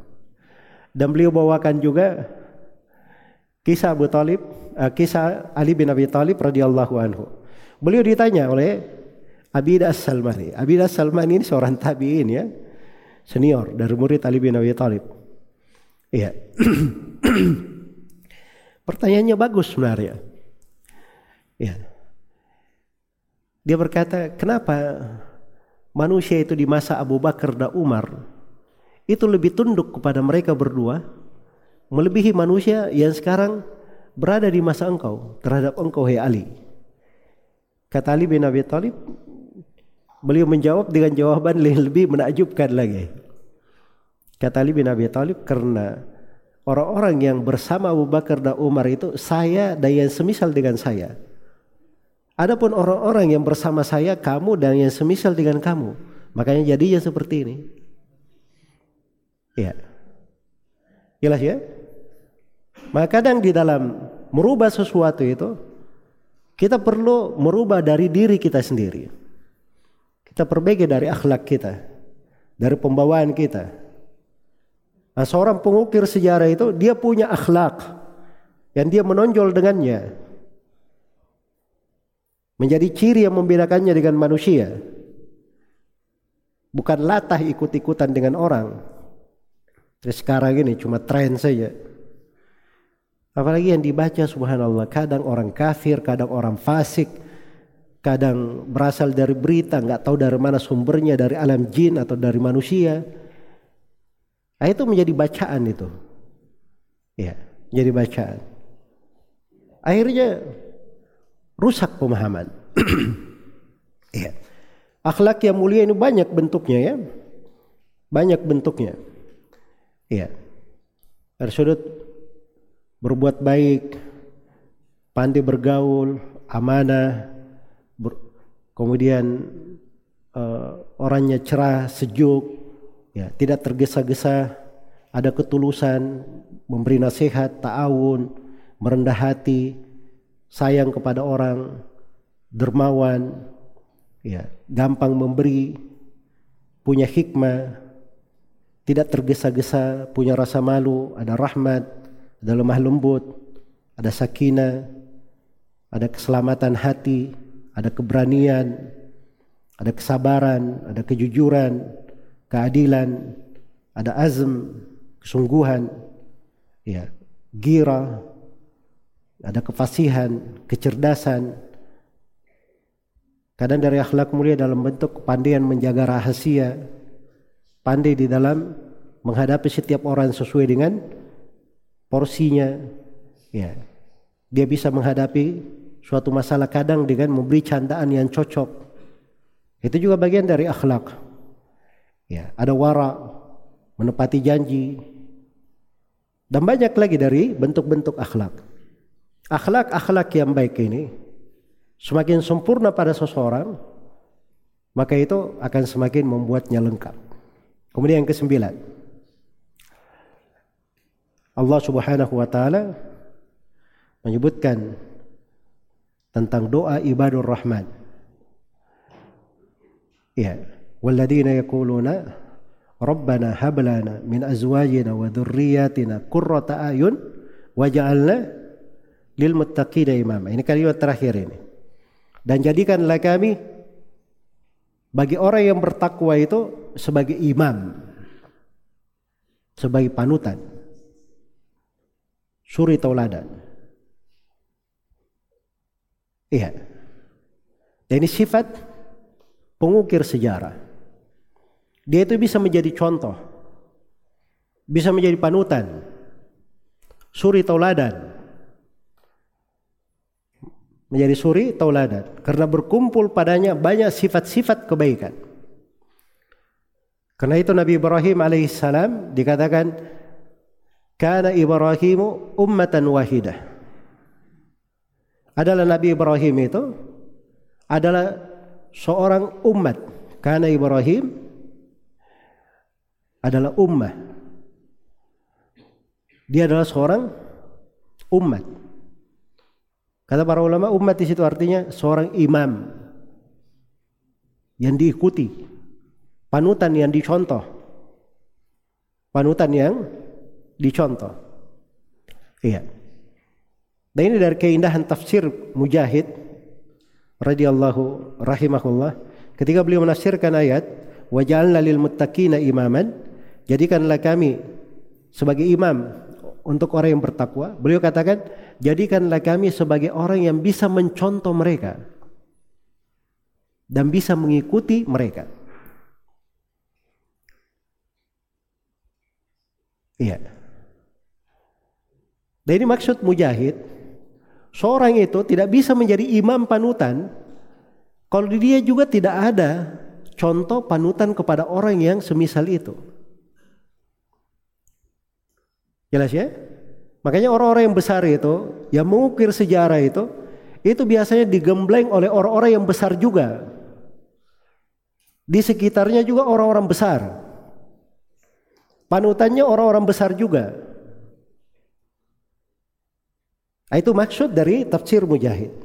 Dan beliau bawakan juga kisah Abu Talib, uh, kisah Ali bin Abi Talib radhiyallahu anhu. Beliau ditanya oleh Abidah As-Salmani. Abidah As-Salmani ini seorang tabi'in ya. Senior dari murid Ali bin Abi Talib. Iya. Pertanyaannya bagus sebenarnya. Ya. Dia berkata, kenapa manusia itu di masa Abu Bakar dan Umar itu lebih tunduk kepada mereka berdua melebihi manusia yang sekarang berada di masa engkau terhadap engkau hai Ali. Kata Ali bin Abi Thalib, beliau menjawab dengan jawaban lebih menakjubkan lagi. Kata Ali bin Abi Thalib karena orang-orang yang bersama Abu Bakar dan Umar itu saya dan yang semisal dengan saya. Adapun orang-orang yang bersama saya, kamu dan yang semisal dengan kamu. Makanya jadinya seperti ini. Ya. Jelas ya? Maka kadang di dalam merubah sesuatu itu kita perlu merubah dari diri kita sendiri. Kita perbaiki dari akhlak kita, dari pembawaan kita. Nah, seorang pengukir sejarah itu dia punya akhlak yang dia menonjol dengannya menjadi ciri yang membedakannya dengan manusia. Bukan latah ikut-ikutan dengan orang. Terus sekarang ini cuma tren saja. Apalagi yang dibaca subhanallah. Kadang orang kafir, kadang orang fasik. Kadang berasal dari berita, nggak tahu dari mana sumbernya, dari alam jin atau dari manusia. Nah, itu menjadi bacaan itu. Ya, jadi bacaan. Akhirnya rusak pemahaman. ya. Akhlak yang mulia ini banyak bentuknya ya. Banyak bentuknya. Ya. Dari sudut berbuat baik, pandai bergaul, amanah, ber, kemudian uh, orangnya cerah, sejuk, ya, tidak tergesa-gesa, ada ketulusan, memberi nasihat, ta'awun, merendah hati, sayang kepada orang, dermawan, ya, gampang memberi, punya hikmah, tidak tergesa-gesa, punya rasa malu, ada rahmat, ada lemah lembut, ada sakinah, ada keselamatan hati, ada keberanian, ada kesabaran, ada kejujuran, keadilan, ada azm, kesungguhan, ya, gira, ada kefasihan, kecerdasan. Kadang dari akhlak mulia dalam bentuk kepandaian menjaga rahasia, pandai di dalam menghadapi setiap orang sesuai dengan porsinya. Ya. Dia bisa menghadapi suatu masalah kadang dengan memberi candaan yang cocok. Itu juga bagian dari akhlak. Ya, ada wara, menepati janji, dan banyak lagi dari bentuk-bentuk akhlak akhlak-akhlak yang baik ini semakin sempurna pada seseorang, maka itu akan semakin membuatnya lengkap. Kemudian yang kesembilan, Allah Subhanahu wa taala menyebutkan tentang doa ibadur rahman. Ya, walladzina yaquluna Rabbana hab lana min azwajina wa dhurriyyatina qurrata ayun waj'alna lil muttaqina imama. Ini kalimat terakhir ini. Dan jadikanlah kami bagi orang yang bertakwa itu sebagai imam. Sebagai panutan. Suri tauladan. Iya. Dan ini sifat pengukir sejarah. Dia itu bisa menjadi contoh. Bisa menjadi panutan. Suri tauladan menjadi suri tauladan karena berkumpul padanya banyak sifat-sifat kebaikan. Karena itu Nabi Ibrahim alaihissalam dikatakan karena Ibrahimu ummatan wahidah. Adalah Nabi Ibrahim itu adalah seorang umat. Karena Ibrahim adalah ummah. Dia adalah seorang umat. Kata para ulama umat di situ artinya seorang imam. yang diikuti, panutan yang dicontoh. Panutan yang dicontoh. Iya. Dan ini dari keindahan tafsir Mujahid radhiyallahu rahimahullah. Ketika beliau menafsirkan ayat waja'alna lil muttaqina imaman jadikanlah kami sebagai imam untuk orang yang bertakwa. Beliau katakan jadikanlah kami sebagai orang yang bisa mencontoh mereka dan bisa mengikuti mereka. Iya. Dan ini maksud mujahid seorang itu tidak bisa menjadi imam panutan kalau dia juga tidak ada contoh panutan kepada orang yang semisal itu. Jelas ya? Makanya orang-orang yang besar itu, yang mengukir sejarah itu, itu biasanya digembleng oleh orang-orang yang besar juga. Di sekitarnya juga orang-orang besar. Panutannya orang-orang besar juga. Nah, itu maksud dari tafsir Mujahid.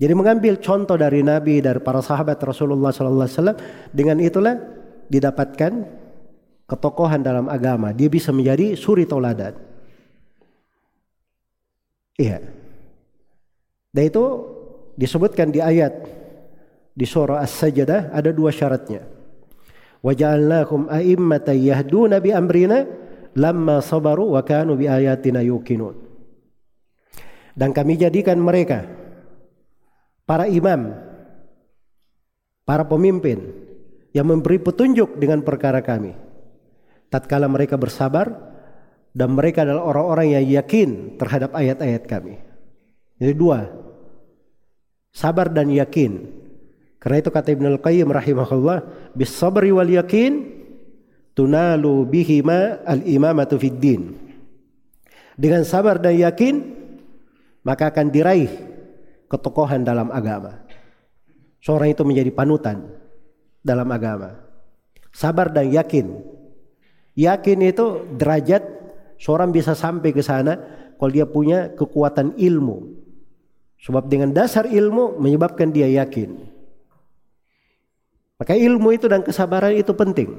Jadi mengambil contoh dari Nabi dari para sahabat Rasulullah sallallahu alaihi wasallam dengan itulah didapatkan ketokohan dalam agama. Dia bisa menjadi suri tauladan. Iya. Dan itu disebutkan di ayat di surah As-Sajdah ada dua syaratnya. Waja'alnakum a'immatan yahduna bi amrina lamma sabaru wa kanu bi ayatina yuqinun. Dan kami jadikan mereka para imam, para pemimpin yang memberi petunjuk dengan perkara kami. Tatkala mereka bersabar dan mereka adalah orang-orang yang yakin terhadap ayat-ayat kami. Jadi dua, sabar dan yakin. Karena itu kata Ibnu Al-Qayyim rahimahullah, bis sabri wal yakin tunalu bihima al-imamatu fid din. Dengan sabar dan yakin maka akan diraih ketokohan dalam agama. Seorang itu menjadi panutan dalam agama. Sabar dan yakin. Yakin itu derajat seorang bisa sampai ke sana kalau dia punya kekuatan ilmu. Sebab dengan dasar ilmu menyebabkan dia yakin. Maka ilmu itu dan kesabaran itu penting.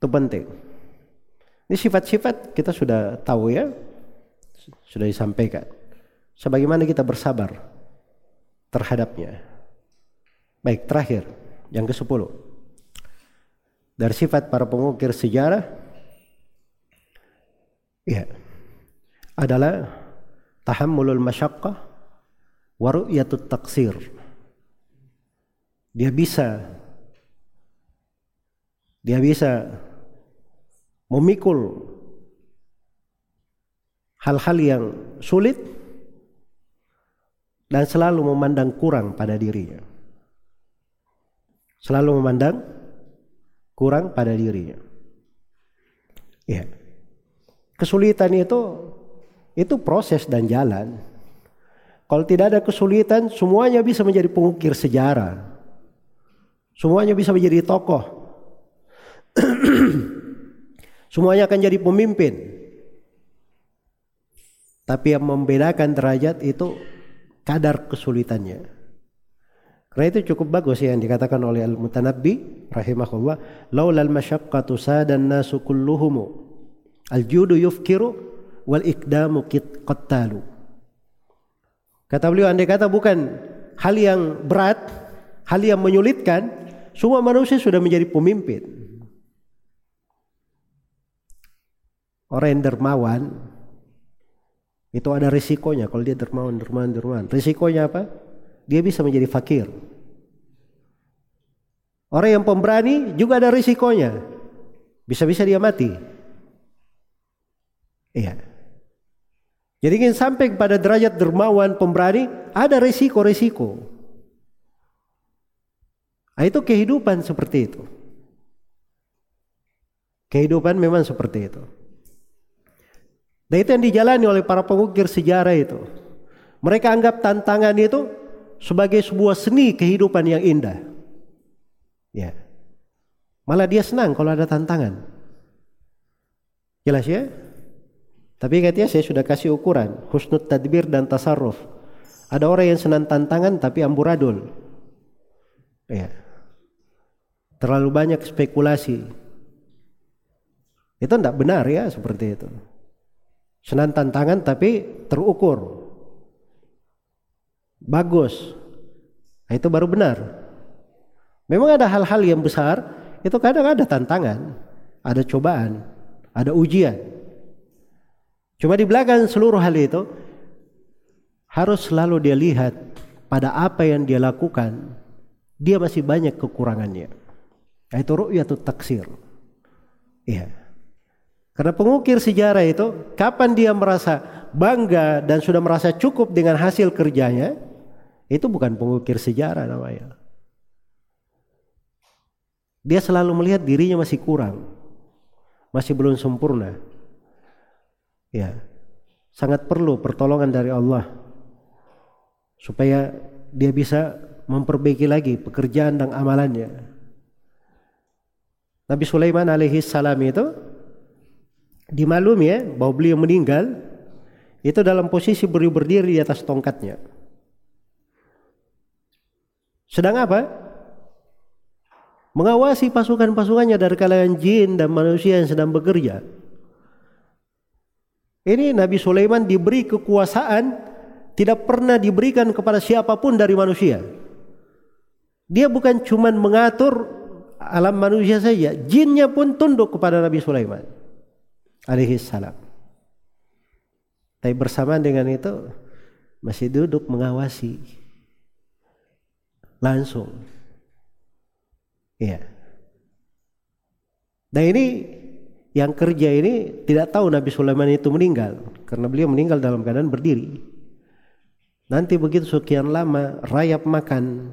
Itu penting. Ini sifat-sifat kita sudah tahu ya. Sudah disampaikan sebagaimana kita bersabar terhadapnya. Baik, terakhir yang ke-10. Dari sifat para pengukir sejarah ya adalah tahammulul masyaqqah wa ru'yatut taksir. Dia bisa dia bisa memikul hal-hal yang sulit dan selalu memandang kurang pada dirinya. Selalu memandang kurang pada dirinya. Ya. Kesulitan itu itu proses dan jalan. Kalau tidak ada kesulitan, semuanya bisa menjadi pengukir sejarah. Semuanya bisa menjadi tokoh. semuanya akan jadi pemimpin. Tapi yang membedakan derajat itu kadar kesulitannya. Karena itu cukup bagus ya yang dikatakan oleh Al-Mutanabbi rahimahullah, laulal masyaqqatu sadan nasu kulluhum. Al-judu yufkiru wal ikdamu qattalu. Kata beliau andai kata bukan hal yang berat, hal yang menyulitkan, semua manusia sudah menjadi pemimpin. Orang yang dermawan itu ada risikonya kalau dia dermawan, dermawan, dermawan. Risikonya apa? Dia bisa menjadi fakir. Orang yang pemberani juga ada risikonya. Bisa-bisa dia mati. Iya. Jadi ingin sampai kepada derajat dermawan pemberani, ada risiko-risiko. Nah, itu kehidupan seperti itu. Kehidupan memang seperti itu. Dan itu yang dijalani oleh para pengukir sejarah itu. Mereka anggap tantangan itu sebagai sebuah seni kehidupan yang indah. Ya. Malah dia senang kalau ada tantangan. Jelas ya? Tapi katanya saya sudah kasih ukuran husnul tadbir dan tasarruf. Ada orang yang senang tantangan tapi amburadul. Ya. Terlalu banyak spekulasi. Itu tidak benar ya seperti itu. Senang tantangan tapi terukur. Bagus. Nah, itu baru benar. Memang ada hal-hal yang besar, itu kadang ada tantangan, ada cobaan, ada ujian. Cuma di belakang seluruh hal itu harus selalu dia lihat pada apa yang dia lakukan, dia masih banyak kekurangannya. Nah, itu ru'yatul taksir. Iya. Karena pengukir sejarah itu kapan dia merasa bangga dan sudah merasa cukup dengan hasil kerjanya, itu bukan pengukir sejarah namanya. Dia selalu melihat dirinya masih kurang. Masih belum sempurna. Ya. Sangat perlu pertolongan dari Allah supaya dia bisa memperbaiki lagi pekerjaan dan amalannya. Nabi Sulaiman alaihi salam itu dimaklumi ya bahwa beliau meninggal itu dalam posisi berdiri di atas tongkatnya. Sedang apa? Mengawasi pasukan-pasukannya dari kalangan jin dan manusia yang sedang bekerja. Ini Nabi Sulaiman diberi kekuasaan tidak pernah diberikan kepada siapa pun dari manusia. Dia bukan cuma mengatur alam manusia saja, jinnya pun tunduk kepada Nabi Sulaiman alaihi salam. Tapi bersamaan dengan itu masih duduk mengawasi langsung. Iya. Nah ini yang kerja ini tidak tahu Nabi Sulaiman itu meninggal karena beliau meninggal dalam keadaan berdiri. Nanti begitu sekian lama rayap makan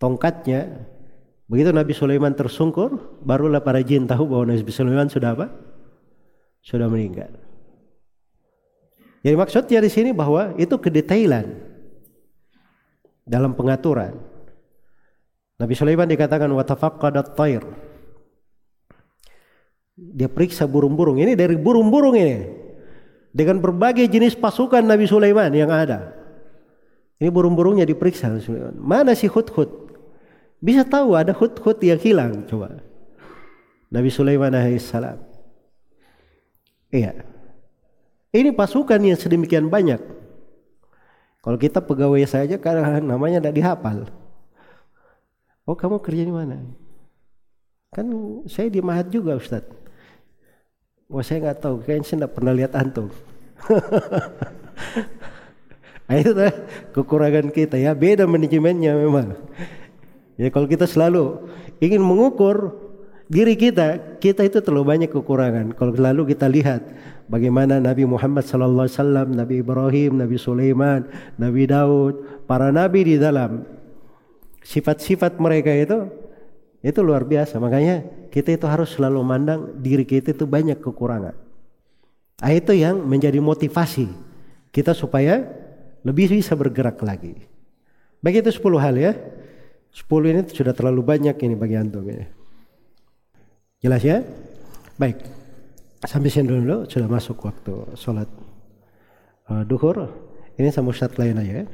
tongkatnya, begitu Nabi Sulaiman tersungkur, barulah para jin tahu bahwa Nabi Sulaiman sudah apa? Sudah meninggal. Jadi maksudnya di sini bahwa itu kedetailan dalam pengaturan. Nabi Sulaiman dikatakan watafaqqadat tayr. Dia periksa burung-burung. Ini dari burung-burung ini. Dengan berbagai jenis pasukan Nabi Sulaiman yang ada. Ini burung-burungnya diperiksa. Mana si hut-hut? Bisa tahu ada hut-hut yang hilang coba. Nabi Sulaiman alaihissalam. Iya. Ini pasukan yang sedemikian banyak. Kalau kita pegawai saja karena namanya tidak dihafal. Oh kamu kerja di mana? Kan saya di Mahat juga Ustaz. Wah saya nggak tahu, kayaknya saya tidak pernah lihat antum. nah, itu lah kekurangan kita ya, beda manajemennya memang. Ya kalau kita selalu ingin mengukur diri kita, kita itu terlalu banyak kekurangan. Kalau selalu kita lihat Bagaimana Nabi Muhammad sallallahu alaihi wasallam, Nabi Ibrahim, Nabi Sulaiman, Nabi Daud, para nabi di dalam sifat-sifat mereka itu itu luar biasa. Makanya kita itu harus selalu memandang diri kita itu banyak kekurangan. Nah, itu yang menjadi motivasi kita supaya lebih bisa bergerak lagi. Baik itu 10 hal ya. 10 ini sudah terlalu banyak ini bagi antum ini. Jelas ya? Baik. Sampai sini dulu sudah masuk waktu sholat uh, duhur. Ini sama Ustaz lain aja ya.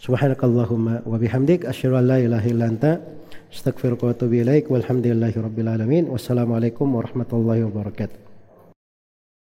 Subhanakallahumma wa bihamdik asyhadu an la ilaha illa anta astaghfiruka wa atubu ilaik walhamdulillahi alamin. Wassalamualaikum warahmatullahi wabarakatuh.